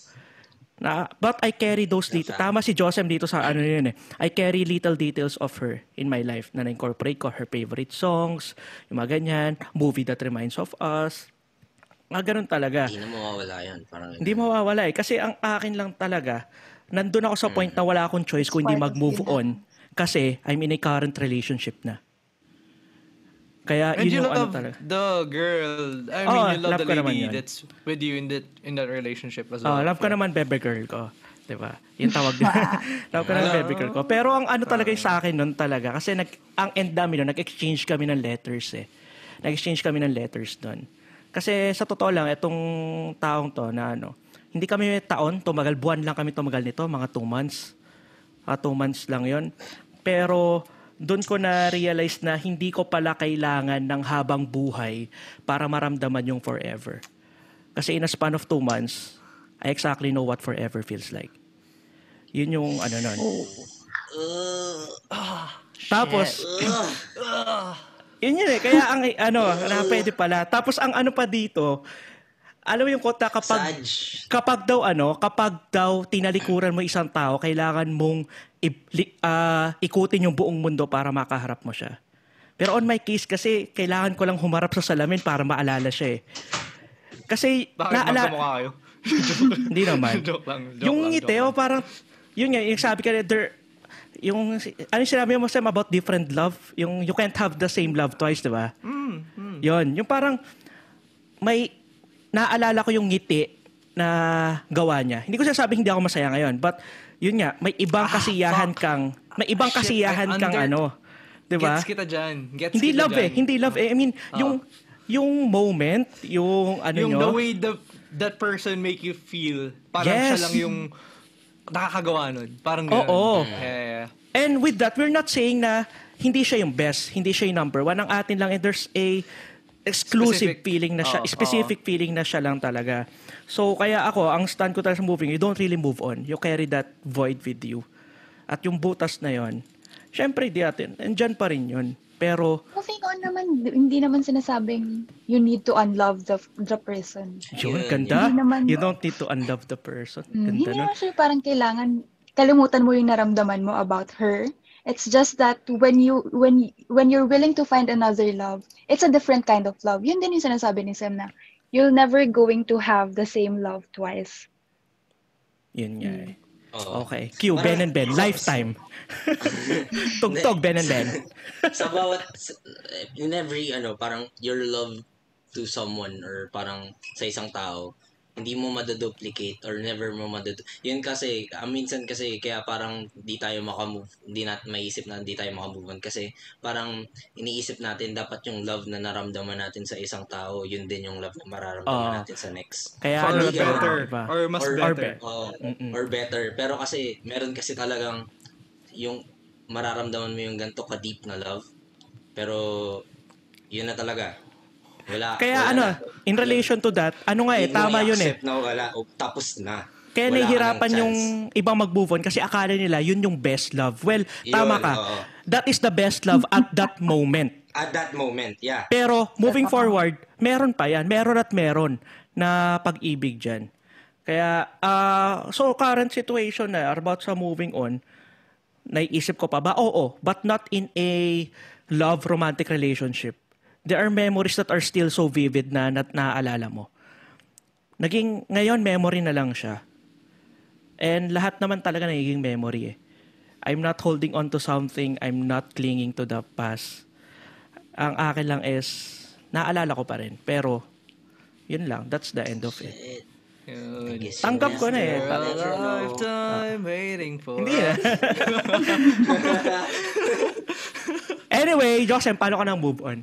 Na, but I carry those little, tama si Joseph dito sa ano yun eh. I carry little details of her in my life na na-incorporate ko her favorite songs, yung mga ganyan, movie that reminds of us. Mga ganun talaga. Hindi na mawawala yan. Parang, Hindi mawawala eh. Kasi ang akin lang talaga, nandun ako sa point na wala akong choice kung hindi mag-move on. Kasi I'm in a current relationship na. Kaya And yun you yung ano love talaga. the girl. I mean, Oo, you love, love the lady that's with you in that in that relationship as Oh, well. love ko naman bebe girl ko. 'Di ba? Yung tawag love ko naman bebe girl ko. Pero ang ano talaga yung sa akin nun talaga kasi nag ang end namin nun, nag-exchange kami ng letters eh. Nag-exchange kami ng letters nun. Kasi sa totoo lang itong taong to na ano, hindi kami taon, tumagal buwan lang kami tumagal nito, mga two months. Ah, two months lang 'yon. Pero doon ko na realize na hindi ko pala kailangan ng habang buhay para maramdaman yung forever. Kasi in a span of two months, I exactly know what forever feels like. Yun yung ano nun. Uh, Tapos, uh, yun yun eh. Kaya ang ano, na pwede pala. Tapos ang ano pa dito, alam mo yung kota kapag Saj. kapag daw ano, kapag daw tinalikuran mo isang tao, kailangan mong i- li- ah, ikutin yung buong mundo para makaharap mo siya. Pero on my case kasi kailangan ko lang humarap sa salamin para maalala siya eh. Kasi Bakit naala- kayo? Hindi naman. joke lang. Joke yung lang, ngiti, joke oh, parang, yun nga, yung sabi ka na, there, yung, ano yung sinabi mo Sam about different love? Yung, you can't have the same love twice, di ba? Mm, Yun, yung parang, may, naaalala ko yung ngiti na gawa niya. Hindi ko sinasabi hindi ako masaya ngayon, but, yun nga, may ibang kasiyahan fuck. kang, may ibang Ah, shit, kasiyahan I kang under- ano, di ba? Gets kita dyan. Gets Hindi kita love dyan. eh, hindi love eh. I mean, Ah. yung, yung moment, yung ano yung nyo, the way the, that person make you feel, parang Yes. siya lang yung nakakagawa nun. Parang ganun. Oo. Yeah, yeah, yeah. And with that, we're not saying na hindi siya yung best, hindi siya yung number one. Ang atin lang, eh, there's a exclusive Specific. feeling na siya, Oo, specific feeling na siya lang talaga. So, kaya ako, ang stand ko talaga sa moving, you don't really move on. You carry that void with you. At yung butas na yon, syempre, di atin, andyan pa rin yun. Pero, Moving on naman, hindi naman sinasabing you need to unlove the the person. yun, ganda. Hindi naman- You don't need to unlove the person. Mm, Ganda hindi naman siya parang kailangan kalimutan mo yung naramdaman mo about her. It's just that when you when when you're willing to find another love, it's a different kind of love. Yun din yung sinasabi ni Sam na you're never going to have the same love twice. Yun nga eh. Oo. Okay. Q, Ben and Ben. Lifetime. Tugtog, Ben and Ben. sa bawat in every ano parang your love to someone or parang sa isang tao hindi mo maduduplicate or never mo madud yun kasi ah, minsan kasi kaya parang di tayo makamove hindi natin maisip na hindi tayo makamove on kasi parang iniisip natin dapat yung love na naramdaman natin sa isang tao yun din yung love na mararamdaman Oo. natin sa next Kaya Or ano, ganun. better. iba. Or mas Or- better. be- Oo, Mm-mm. or better. Pero kasi, meron kasi talagang yung mararamdaman mo yung ganito ka-deep na love. Pero, yun na talaga. Wala. Kaya wala ano, na. in relation to that, ano nga eh, Hindi tama yun eh. na wala. O, tapos na. Kaya Wala nahihirapan ng yung ibang mag-move on kasi akala nila yun yung best love. Well, Yun, tama ka. oo. That is the best love at that moment. At that moment, yeah. Pero moving forward, meron pa yan. Meron at meron na pag-ibig dyan. Kaya, ah, so current situation na about sa moving on, naiisip ko pa ba? Oo, but not in a love romantic relationship. There are memories that are still so vivid na, na naaalala mo. Naging, ngayon, memory na lang siya. And lahat naman talaga nagiging memory eh. I'm not holding on to something. I'm not clinging to the past. Ang akin lang is, naalala ko pa rin. Pero, yun lang. That's the end of it. Yun. Tanggap ko na eh. For Ta- a lifetime waiting for Hindi na. anyway, Joseph, paano ka nang move on?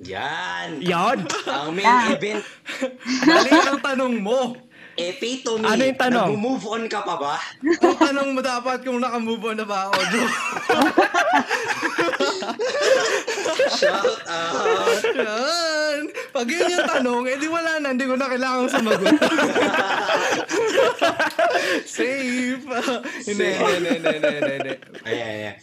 Yan. Yan. Ang main event, Mali ang tanong mo. epitome. Ano yung tanong? Nag-move on ka pa ba? Ang tanong mo dapat kung naka-move on na ba ako. Shout out. Yan. Pag yun yung tanong, edi wala na. Hindi ko na kailangan sumagot. Safe. Hindi, hindi, hindi, hindi, hindi. Ayan, ayan.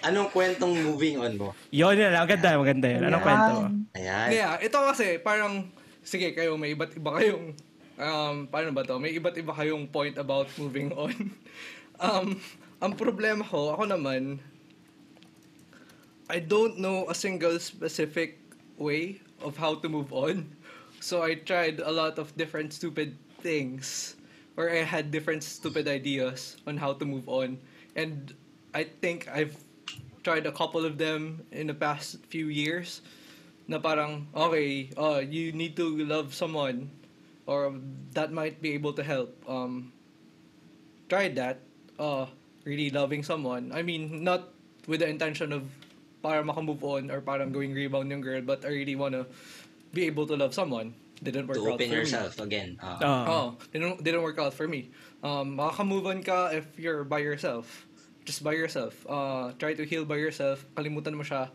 Anong kwentong moving on mo? Yun yun. Maganda, maganda yun. Anong kwento mo? Ayan. Yeah, ito kasi parang, sige kayo, may iba't iba kayong, um, paano ba to? May iba't iba kayong point about moving on. um, ang problema ko, ako naman, I don't know a single specific way of how to move on. So I tried a lot of different stupid things, or I had different stupid ideas on how to move on. And I think I've tried a couple of them in the past few years na parang, okay, uh, you need to love someone or that might be able to help. Um, tried that, uh, really loving someone. I mean, not with the intention of para makamove on or parang going rebound yung girl, but I really wanna be able to love someone. Didn't work To out open for me. yourself again. Ah. Ah. Oh, didn't didn't work out for me. Um, makaka-move on ka if you're by yourself. Just by yourself. Uh, try to heal by yourself. Kalimutan mo siya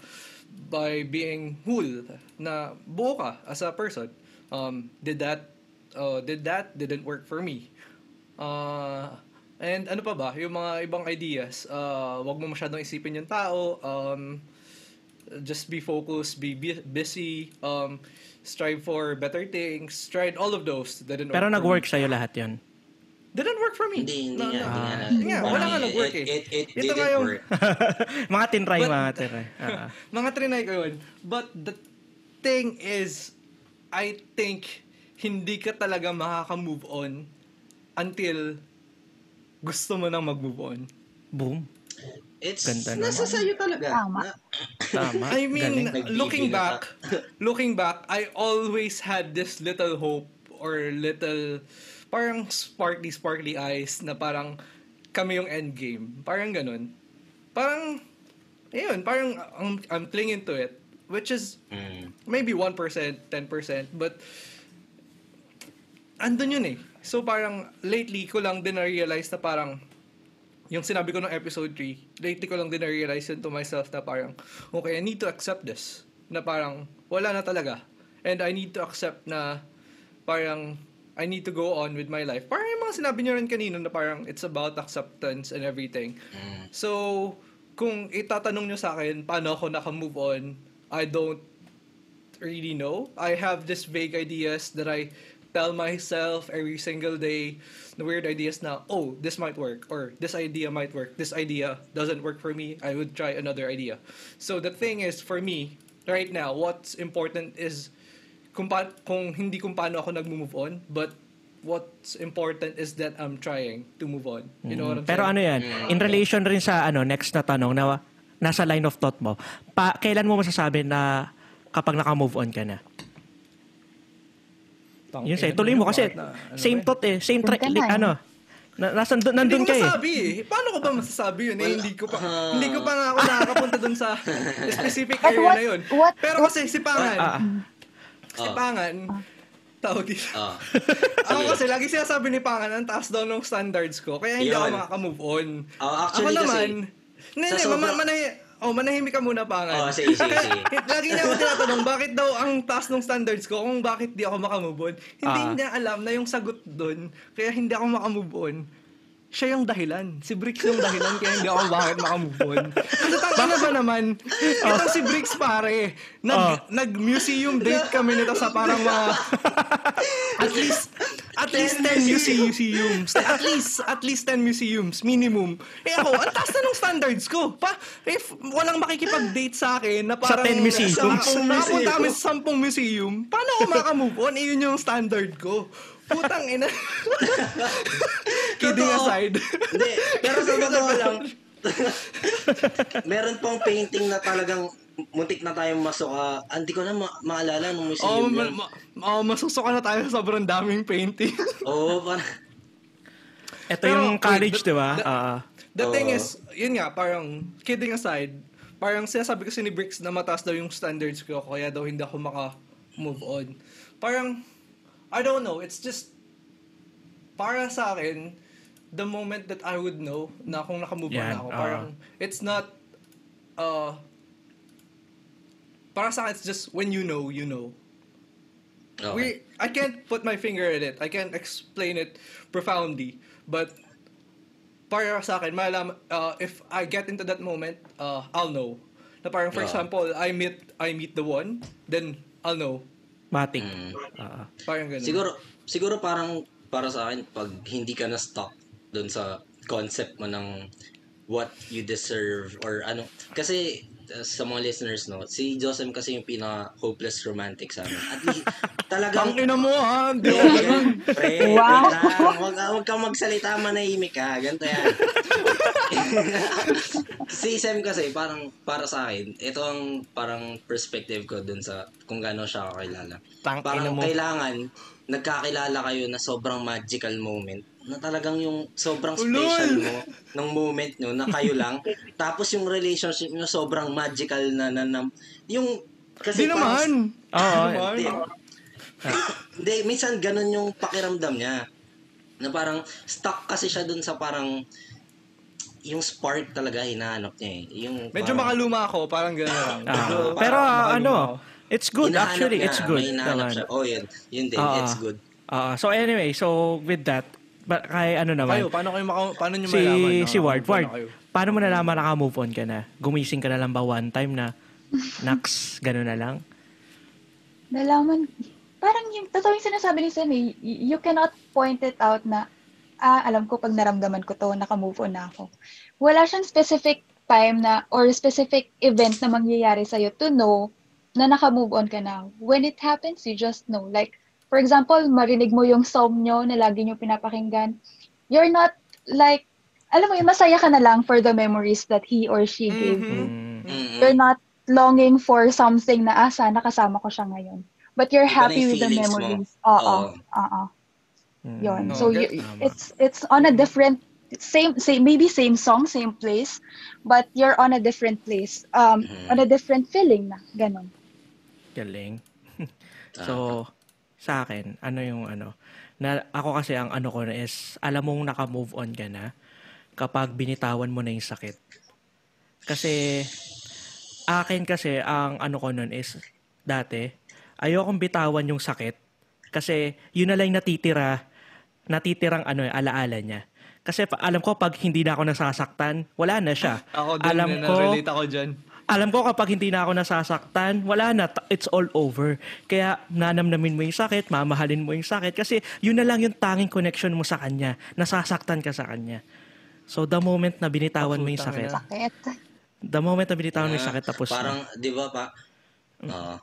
by being whole na buo ka as a person. Um, did that uh, did that didn't work for me. Uh, and ano pa ba? Yung mga ibang ideas. Uh, wag mo masyadong isipin yung tao. Um, just be focused, be bu- busy, um, strive for better things. Tried all of those. Didn't Pero nag-work sa'yo lahat yun. Didn't work for me. Hindi, hindi No, nga. no. Hindi nga. Ah. Hindi nga, wala nga nag-work it- eh. It, it, Ito didn't yung- work. mga tinry, But- mga tinry. Ah. Mga trinay ko yun. But the thing is, I think hindi ka talaga makaka-move on until gusto mo nang mag-move on. Boom. It's Ganda nasa naman. sa'yo talaga. Tama. Tama. I mean, Galing. looking back, looking back, I always had this little hope or little parang sparkly sparkly eyes na parang kami yung end game. Parang ganun. Parang ayun, parang I'm, I'm clinging to it which is Mm. maybe 1%, 10%, but andun yun eh. So parang lately ko lang din na-realize na parang yung sinabi ko ng episode 3, lately ko lang din na-realize yun to myself na parang, okay, I need to accept this. Na parang, wala na talaga. And I need to accept na parang, I need to go on with my life. Parang yung mga sinabi niyo rin kanina na parang, it's about acceptance and everything. Mm. So, kung itatanong nyo sa akin, paano ako naka-move on, I don't really know. I have this vague ideas that I tell myself every single day, the weird ideas na, oh, this might work, or this idea might work, this idea doesn't work for me, I would try another idea. So the thing is, for me, right now, what's important is, kung, pa- kung hindi kung paano ako nag-move on, but what's important is that I'm trying to move on. You know what I'm Pero saying? ano yan, in relation rin sa ano next na tanong na nasa line of thought mo, pa, kailan mo masasabi na kapag naka-move on ka na? Yun sa'yo. Tuloy mo kasi same thought eh. Same tra- Doon ka na, li- eh. ano. Na, nasa, nandun, nandun hindi ka ko eh. masabi eh. Paano ko ba masasabi yun? Eh, Well, hindi ko pa ah. hindi ko pa nga ako nakakapunta dun sa specific area what- na yun. what- Pero what- kasi si Pangan, Ah, ah. Si Ah. Pangan, tawag dito. Ah. Ako kasi lagi sinasabi ni Pangan, ang taas daw ng standards ko. Kaya hindi ako Yun. makaka-move on. Ako actually naman, kasi, hindi, hindi, sobra- mama, manahi, oh, manahimik ka muna, Pangan. Oh, sige, sige, sige. lagi niya ako tinatanong, bakit daw ang taas ng standards ko kung bakit di ako makamove on. Hindi Ah. niya alam na yung sagot doon, kaya hindi ako makamove on. Siya yung dahilan. Si Bricks yung dahilan kaya hindi ako bakit makamove on. Kasi tangin na ba naman, itong si Bricks pare, nag, Ah. nag-museum date kami nito sa parang mga, at least, at least 10 museums. At least, at least 10 museums, minimum. Eh ako, ang taas na ng standards ko. Pa, if walang makikipag-date sa akin na parang... 10 museums. Sampung, nakapunta kami sa 10 museum, paano ako makamove on? Eh, yun yung standard ko. Putang ina. Kidding aside. Hindi, pero sa totoo lang, meron pang painting na talagang muntik na tayong masok. ah, hindi ko na ma- maalala nung Oh, museum ma- yun. ma- oh, masusuka na tayo sa sobrang daming painting. Oo, parang... Ito Pero, yung college, the- di ba? the- Ah, The thing Oo. is, yun nga, parang, kidding aside, parang sinasabi kasi ni Bricks na mataas daw yung standards ko, kaya daw hindi ako maka-move on. Parang, I don't know, it's just, para sa akin, the moment that I would know na kung nakamove on na ako, oo. parang, it's not, uh, para sa akin, it's just when you know, you know. Okay. We, I can't put my finger in it. I can't explain it profoundly. But para sa akin, malaman, uh, if I get into that moment, uh, I'll know. Na parang, for Yeah. example, I meet I meet the one, then I'll know. Matik. Mm. Ah, Parang ganun. Siguro, siguro parang para sa akin, pag hindi ka na stuck doon sa concept mo ng what you deserve or ano. Kasi uh, sa mga listeners, no, si Josem kasi yung pinaka-hopeless romantic sa amin. At least, talagang... Ang ina mo, ha? Pre, Wow. lang. Huwag, huwag kang magsalita, manahimik ka. Ganito yan. si Sam kasi, parang para sa akin, ito ang parang perspective ko dun sa kung gaano siya kakilala. Tang Parang mo. kailangan, nagkakilala kayo na sobrang magical moment na talagang yung sobrang special mo ng moment nyo na kayo lang tapos yung relationship nyo sobrang magical na, na, na yung Di kasi naman. parang- Oo, Di naman. hindi. Hindi, minsan ganun yung pakiramdam niya. Na parang stuck kasi siya dun sa parang yung spark talaga hinahanap niya eh. Yung Medyo parang- makaluma ako, parang gano'n lang. Ah, pero ah, makaluma ano, it's good. hinahanap Actually, niya, it's good. May hinahanap naman. siya. Oh, yun. Yun din, Ah. it's good. Ah, so anyway, so with that, ba, kay ano naman, Kayo, paano kayo maka, paano nyo si, malaman? na si Ward, paano Ward, kayo? paano mo nalaman naka-move on ka na? Gumising ka na lang ba one time na, naks, gano'n na lang? Nalaman, parang yung, totoo yung sinasabi ni Sam eh, you cannot point it out na, ah, alam ko pag naramdaman ko to, naka-move on na ako. Wala siyang specific time na, or specific event na mangyayari sa'yo to know na naka-move on ka na. When it happens, you just know. Like, for example, marinig mo yung song nyo na lagi nyo pinapakinggan. You're not, like, alam mo yun, masaya ka na lang for the memories that he or she gave you. Mm. Mm-mm. You're not longing for something na, ah, sana kasama ko siya ngayon. But you're happy with the memories. Oo. Oo. Oo. Mm. Yun. So, you, it's it's on a different, same, same, maybe same song, same place, but you're on a different place. Um, Mhm. on a different feeling na. Ganon. Galing. so, sa akin, ano yung ano, na ako kasi ang ano ko na is, alam mong naka-move on ka na kapag binitawan mo na yung sakit. Kasi, akin kasi, ang ano ko nun is, dati, ayokong bitawan yung sakit. Kasi, yun na lang natitira, natitirang ano, alaala niya. Kasi alam ko pag hindi na ako nasasaktan, wala na siya. Ako din, alam na ko, relate ako dyan. Alam ko kapag hindi na ako nasasaktan, wala na, it's all over. Kaya nanamnamin mo yung sakit, mamahalin mo yung sakit, kasi yun na lang yung tanging connection mo sa kanya, nasasaktan ka sa kanya. So the moment na binitawan mo yung sakit. Sakit. the moment na binitawan mo yung sakit, tapos Parang, di ba pa, ah,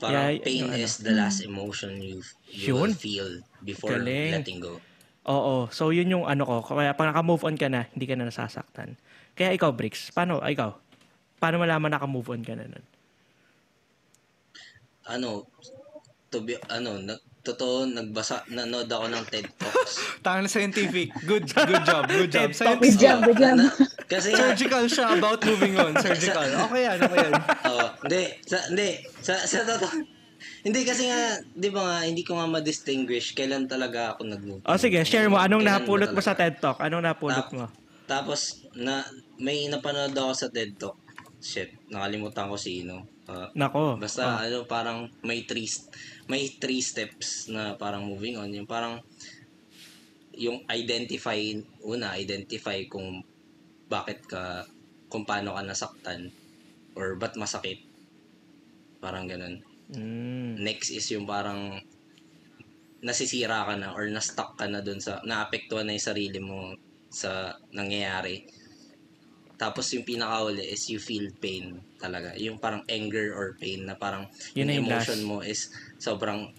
parang Yeah, pain ano. is the last emotion you, you will feel before Galing. letting go. Oo. So, yun yung ano ko. Kaya pag naka-move on ka na, hindi ka na nasasaktan. Kaya ikaw, Bricks, paano, ikaw? Paano malaman naka-move on ka na nun? Ano, to be, ano, na, totoo, nagbasa, nanood ako ng TED Talks. Tangan scientific. Good good job. Good job. Good Scientific. job, good job. Na- kasi Surgical siya about moving on. Surgical. Okay yan, okay yan. Oo, hindi, sa, hindi, sa, sa totoo, hindi kasi nga, di ba nga, hindi ko nga ma-distinguish kailan talaga ako nag-move. O sige, share mo. Anong Kailan napulot mo sa talaga? TED Talk? Anong napulot Tap- mo? Tapos, na, may napanood ako sa TED Talk. Shit, nakalimutan ko sino. Ah, Nako. Basta ano parang may three may three steps na parang moving on yung parang yung identify una identify kung bakit ka kung paano ka nasaktan or ba't masakit parang ganun Mm. next is yung parang nasisira ka na or na-stuck ka na dun sa, naapektuhan na yung sarili mo sa nangyayari. Tapos yung pinakauli is you feel pain talaga. Yung parang anger or pain na parang Yun na yung yung emotion last. mo is sobrang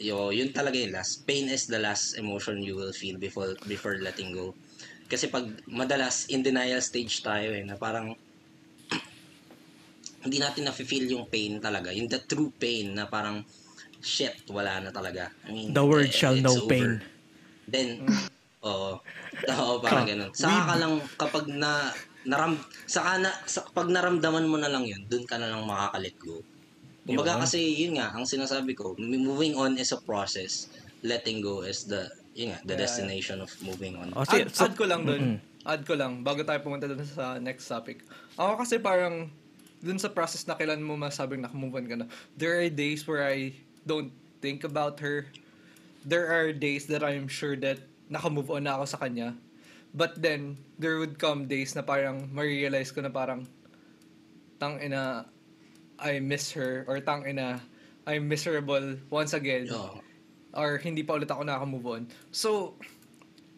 yo yun talaga yung last. Pain is the last emotion you will feel before before letting go. Kasi pag madalas in denial stage tayo eh na parang hindi natin na-feel yung pain talaga. Yung the true pain na parang shit, wala na talaga. I mean, The word eh, shall know over. pain. Then, oo. Oo, parang ganun. Saka ka lang kapag na naram saka na sa, pag naramdaman mo na lang yun, dun ka na lang makakalet go. Kumbaga kasi yun nga, ang sinasabi ko, moving on is a process. Letting go is the yun nga, the Yeah, destination of moving on. O, Add, so- add ko lang dun. Add ko lang, bago tayo pumunta dun sa next topic. Ako kasi parang, dun sa process na kailan mo masabing nakamove on ka na, there are days where I don't think about her. There are days that I'm sure that nakamove on na ako sa kanya. But then, there would come days na parang ma-realize ko na parang, tang ina, I miss her, or tang ina, I'm miserable once again Oo. or hindi pa ulit ako naka-move on. So,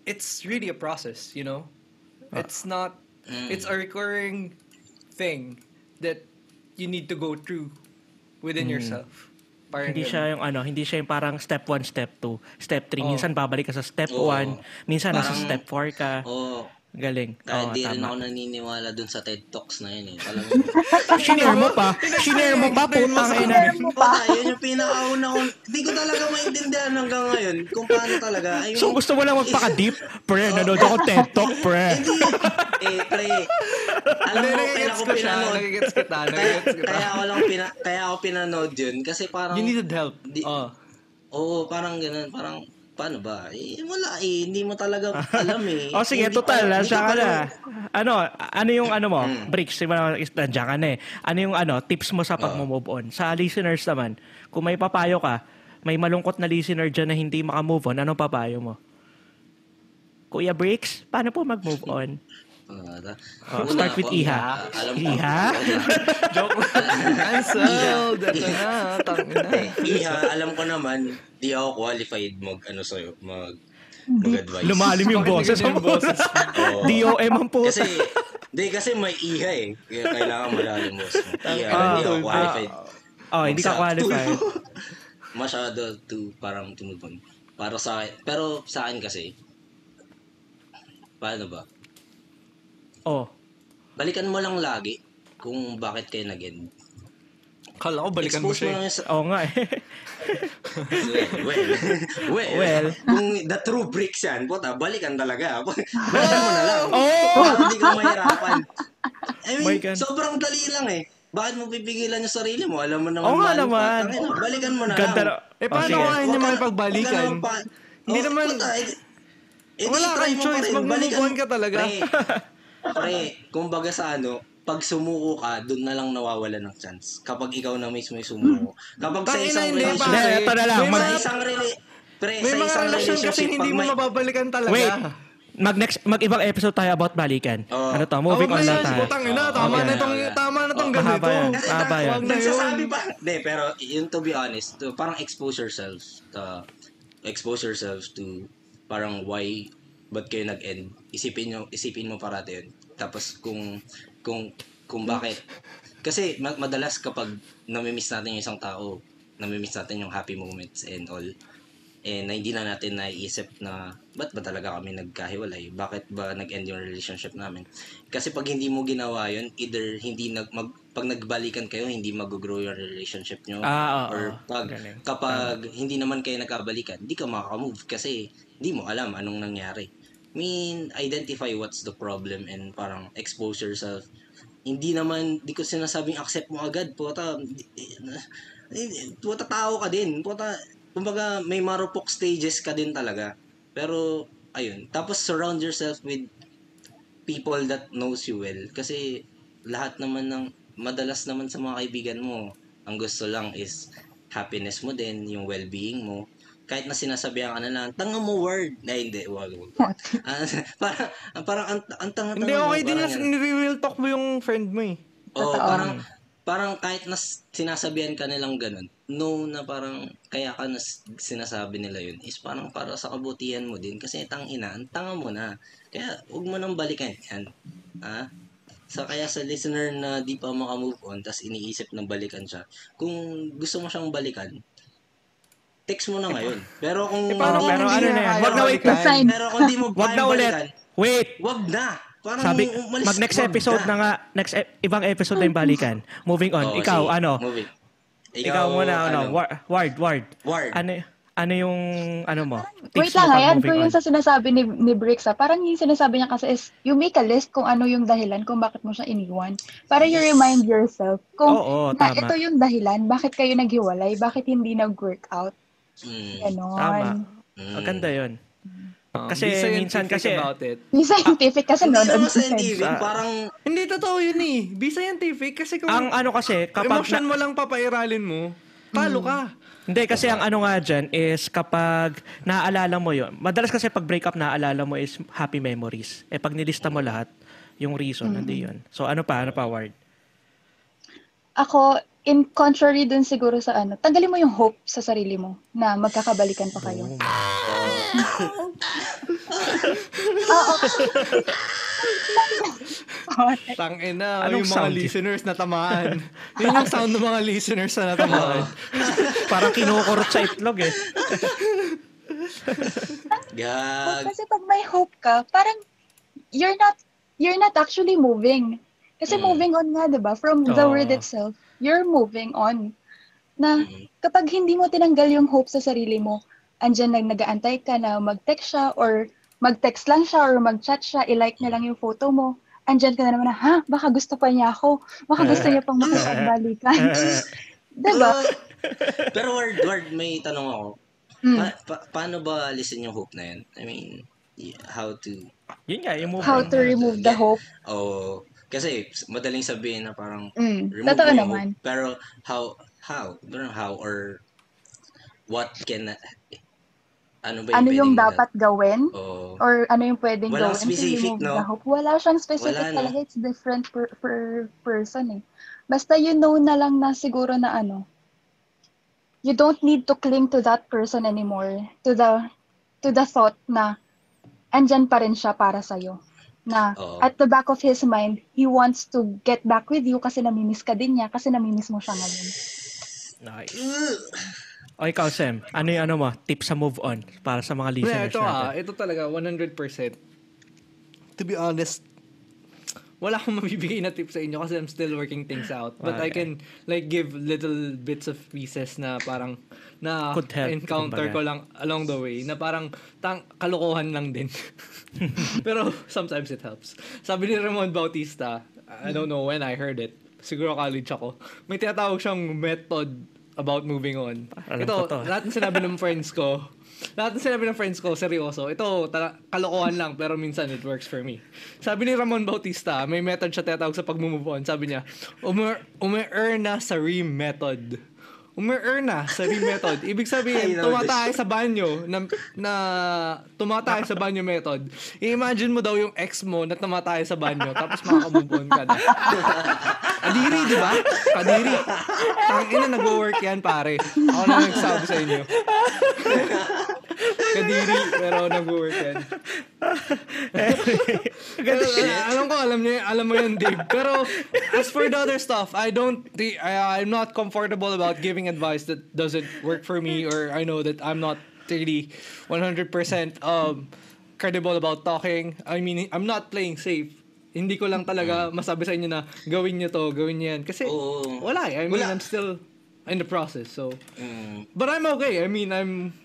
it's really a process, you know? It's not, it's a recurring thing that you need to go through within yourself. Parang Hindi ganun. siya yung ano, hindi siya yung parang step 1, step 2, step 3. Oh. Minsan babalik ka sa step Oo. 1, minsan nasa Parang- step 4 ka. Oo. Galing. Kaya di rin ako naniniwala dun sa TED Talks na yun eh. Alam mo, Shinare mo pa. Shinare mo pa, putang ina. Yun yung pinakauna kong, di ko talaga maintindihan hanggang ngayon kung paano talaga. Mean, So gusto mo lang magpaka-deep? Pre, nanood ako TED Talk, pre. Hindi, eh, pre, alam Hindi, mo, kaya ako ko pinanood. Nagigets kita. Kaya, Nagigets kita. kaya ako lang pina, kaya ako pinanood yun kasi parang You needed help. Di- oh. Oo, parang ganun, parang paano ba? Eh, wala eh, hindi mo talaga alam eh. O sige, Hindi total, pa- hindi ka pa na. Ano, ano yung ano mo? Bricks, di ba nandiyan ka na eh. Ano yung ano, tips mo sa pag-move on? Sa listeners naman, kung may papayo ka, may malungkot na listener dyan na hindi makamove on, anong papayo mo? Kuya Bricks, paano po mag-move on? Oh, Una, start with Iha. alam ko. Iha? Joke. Cancelled. Ito na. Tang ina. Iha, alam ko naman, di ako qualified mag, ano sa'yo, mag, mag-advise. Lumalim yung boses yung boses? Oo. DOM ang puta. Kasi, di kasi may iha eh. Kaya kailangan malalim mo. Iha, Ah, hindi ako qualified. oh, hindi ka qualified. Masyado to parang tumubon. Para sa akin. Pero sa akin kasi, paano ba? Oh. Balikan mo lang lagi kung bakit kayo nag-end. Kala ko balikan mo Expose mo siya. lang eh. sa... Oo nga eh. well, well, Well. kung the true bricks yan, puta, balikan talaga. balikan mo na lang. Oh! Para hindi ka mahirapan. I mean, God. sobrang dali lang eh. Bakit mo pipigilan yung sarili mo? Alam mo naman. Oo nga mo naman. Tangina, Balikan mo na Ganda lang. na. Eh, Oh, paano kaya Huwag niya ka- makipagbalikan? Hindi Oh, naman- puta, eh, eh, Wala kang mo choice, mag-move on ka talaga. Pre, pre, kumbaga sa ano, pag sumuko ka, doon na lang nawawala ng chance. Kapag ikaw na mismo yung sumuko. Kapag sa isang hindi, relasyon, Hindi, pare. ito na lang. May Mag- sa isang rela- pre, May sa mga isang relasyon kasi relationship, hindi pag mo may- mababalikan talaga. Wait. Mag next mag ibang episode tayo about balikan. Oo. Ano to? Moving Oh, on na guys, tayo. Putang ina, tama Okay. na itong, tama na itong Oh, ganito. mahaba yan. Kasi yan. Wag na yun. pa. Hindi, pero yun to be honest, to, parang expose yourself to, expose yourself to parang why ba't kayo nag-end. Isipin nyo, isipin mo parati yun. Tapos kung, kung, kung bakit. Kasi ma- madalas kapag namimiss natin yung isang tao, namimiss natin yung happy moments and all, eh na hindi na natin naiisip na ba't ba talaga kami nagkahiwalay? Bakit ba nag-end yung relationship namin? Kasi pag hindi mo ginawa yun, either hindi nag mag, pag nagbalikan kayo, hindi mag-grow yung relationship nyo. Ah, oo, or pag Galing. kapag hindi naman kayo nagkabalikan, hindi ka makaka-move kasi hindi mo alam anong nangyari. Mean, identify what's the problem and parang expose yourself. Hindi naman, di ko sinasabing accept mo agad. Puta, puta tao ka din. Puta, kumbaga may marupok stages ka din talaga. Pero, ayun. Tapos surround yourself with people that knows you well. Kasi lahat naman ng, madalas naman sa mga kaibigan mo, ang gusto lang is happiness mo din, yung well-being mo. Kahit na sinasabihan ka na lang, tanga mo word. Na hindi, wag. wag. Ah, parang, parang ang, ang tanga-tanga Hindi, mo. okay din parang na nire-real talk mo yung friend mo eh. Oo, Totoo. parang parang kahit nas sinasabihan ka nilang ganun, no na parang kaya ka nas sinasabi nila yun is parang para sa kabutihan mo din kasi tang ina, ang tanga mo na. Kaya huwag mo nang balikan yan. Ha? Sa kaya sa listener na di pa makamove on tas iniisip na balikan siya, kung gusto mo siyang balikan, text mo na ngayon. Pero kung Eh, paano- pero ano na yan? Wag na wait. Sign. Pero kung di mo Wag na ulit. Wait. wag na. Parang Sabi, umalis- mag next episode na nga, next e- ibang episode na yung balikan. Moving on. Oo, ikaw, sige, ano? Moving. Ikaw, muna, ano? Wa- Ward, Ward. Ward. Ano, ano yung, ano mo? Wait tips mo lang, ayan moving ko yung on? sa sinasabi ni, ni Bricks ah. Parang yung sinasabi niya kasi is, you make a list kung ano yung dahilan kung bakit mo siya iniwan. Para you remind yourself kung Oo, na tama. ito yung dahilan, bakit kayo naghiwalay, bakit hindi nag-work out. Mm. Ganon. Tama. Mm. Maganda yun. Um, Kasi be scientific minsan kasi- about it. Yung scientific kasi Hindi noon. naman scientific, Ah. parang Hindi totoo yun eh. Be scientific kasi kung Ang ano kasi, kapag... emotion na- mo lang papairalin mo, talo ka. Hindi, kasi ang ano nga dyan is kapag naaalala mo yun. Madalas kasi pag breakup naaalala mo is happy memories. Eh pag nilista mo lahat, yung reason, hindi yun. So ano pa, ano pa, Ward? Ako, in contrary dun siguro sa ano, tanggalin mo yung hope sa sarili mo na magkakabalikan pa kayo. Oo. Oo. Tangina, Anong yung mga yun? listeners na tamaan. yun yung sound ng mga listeners na natamaan. Parang kinukurot sa itlog eh. gag. Kasi pag may hope ka, parang you're not you're not actually moving. Kasi Mm. moving on nga, 'di ba? From the Oo. word itself, you're moving on. Na Mm. kapag hindi mo tinanggal yung hope sa sarili mo, andyan lang nagaantay ka na mag-text siya or mag-text lang siya or mag-chat siya, i-like niya lang yung photo mo. Andyan ka na naman na, ha? Baka gusto pa niya ako. Baka gusto niya pang makipagbalikan. diba? Pero word, word, may tanong ako. Mm. Pa- pa- paano ba listen yung hope na yun? I mean, y- how to... Yun nga, yung move How to remove the hope. Oh, kasi madaling sabihin na parang Mm. remove Totoo mo yung naman. Pero how, how, pero how or what can, ano ba yung Ano yung dapat gawin? Oh, Or ano yung pwedeng Walang gawin specific, remove no? the hope? Wala siyang specific Wala, no? talaga. It's different per, per person eh. Basta you know na lang na siguro na ano, you don't need to cling to that person anymore. To the to the thought na andyan pa rin siya para sa'yo. Na Oo. at the back of his mind, he wants to get back with you kasi namimiss ka din niya kasi namimiss mo siya ngayon. Nice. O ikaw, Sam, ano yung ano mo, tips sa move on para sa mga Yeah, listeners ito natin? ah, ito talaga 100%. To be honest, wala akong mabibigay na tip sa inyo kasi I'm still working things out. But I Okay. can like give little bits of pieces na parang na Could help, encounter kumbaga. ko lang along the way na parang tang kalokohan lang din. Pero sometimes it helps. Sabi ni Ramon Bautista, I don't know when I heard it. Siguro college ako. May tinatawag siyang method about moving on. Alam Ito, lahat ng sinabi ng friends ko, lahat ng sinabi ng friends ko, seryoso. Ito, tala- kalokohan lang, pero minsan it works for me. Sabi ni Ramon Bautista, may method siya tinatawag sa pag-move on. Sabi niya, umer, ume-earn na sa REAM method. Ume-earn na sa REAM method. Ibig sabihin, tumatay sa banyo, na, na tumatay sa banyo method. I-imagine mo daw yung ex mo na tumatay sa banyo, tapos makaka-move on ka na. Kadiri, di ba? Kadiri. Tangina, nag-work yan, pare. Ako na nagsabi sa inyo. Kadiri, pero nag-work yan. Pero, uh, alam ko, alam niya, alam mo yan, Dave. Pero, as for the other stuff, I don't, I, I'm not comfortable about giving advice that doesn't work for me or I know that I'm not really 100% um, credible about talking. I mean, I'm not playing safe. Hindi ko lang talaga masabi sa inyo na gawin niyo to, gawin niyo yan. Kasi Oo. wala eh. I mean, Wala. I'm still in the process. So, Mm, but I'm okay. I mean, I'm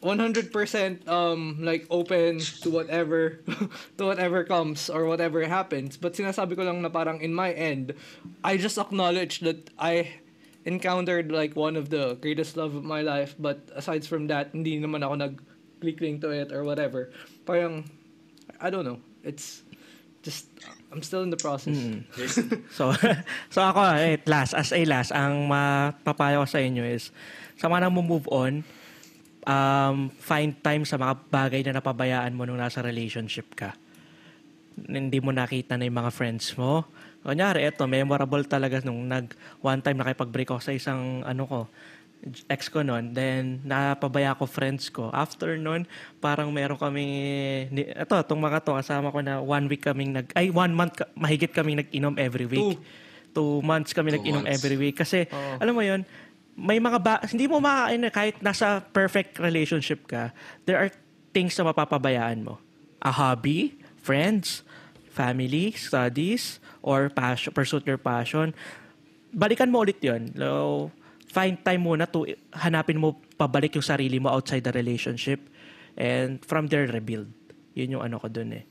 100% um like open to whatever to whatever comes or whatever happens. But sinasabi ko lang na parang in my end, I just acknowledge that I encountered like one of the greatest love of my life. But aside from that, hindi naman ako nag-cling to it or whatever. Parang, I don't know. It's just, I'm still in the process. there's, So, so ako, eh, last, as a last, ang mapapayo ko sa inyo is, sa mga nang move on, um, find time sa mga bagay na napabayaan mo nung nasa relationship ka. Hindi mo nakita na yung mga friends mo, Kunyari, eto, memorable talaga nung nag one time nakipag-break ako sa isang ano ko, ex ko noon. Then, napabaya ko friends ko. After noon, parang meron kami, eto, itong mga to, kasama ko na one week kaming nag, ay, one month, mahigit kaming nag-inom every week. Two, months kami Two nag-inom months. every week. Kasi, Oo. alam mo yon may mga ba, hindi mo makakain na kahit nasa perfect relationship ka, there are things na mapapabayaan mo. A hobby, friends, family, studies, or passion, pursue your passion. Balikan mo ulit yun. So, find time muna to hanapin mo pabalik yung sarili mo outside the relationship and from there rebuild. Yun yung ano ko dun eh.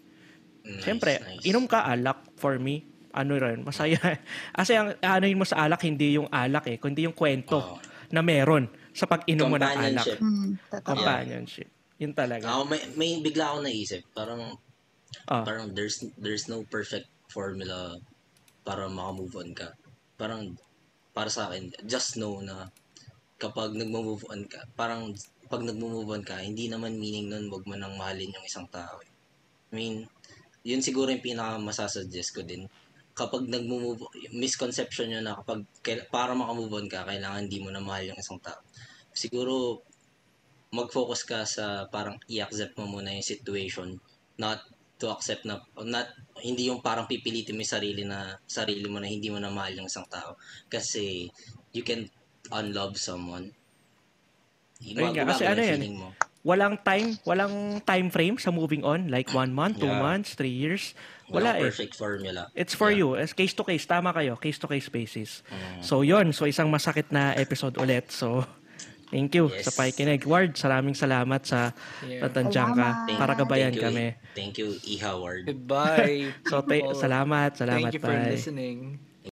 Nice, Siyempre, nice. inom ka alak for me. Ano rin, masaya. Kasi ang ano yun mo sa alak, hindi yung alak eh, kundi yung kwento Oo. na meron sa pag-inom mo ng alak. Companionship. Hmm, totoo. Companionship. Yun talaga. Ako, may, may bigla ako naisip. Parang, Ah. parang there's there's no perfect formula para maka-move on ka. Parang, para sa akin, just know na kapag nagmo-move on ka, parang pag nagmo-move on ka, hindi naman meaning nun wag mo nang mahalin yung isang tao. eh. I mean, yun siguro yung pinaka masasuggest ko din. Kapag nagmo-move, misconception nyo na kapag para maka-move on ka, kailangan hindi mo na mahal yung isang tao. Siguro, mag-focus ka sa parang i-accept mo muna yung situation, not to accept na, not, hindi yung parang pipilitin mo yung sarili na, sarili mo na hindi mo na mahal yung isang tao. Kasi, you can unlove someone. Ayun nga, kasi ano yan, mo. Walang time, walang time frame sa moving on. Like one month, two Yeah. months, three years. Wala Walang eh. perfect formula. It's for Yeah. you. It's case to case. Tama kayo. Case to case basis. Mm. So, yon So, isang masakit na episode ulit. So, thank you Yes. sa pakikinig. Ward, saraming salamat sa Yeah. natansyang ka para gabayan Thank you, kami. Thank you, E. Howard. Goodbye. So, ta- people. salamat. Salamat. Thank you for bye. listening.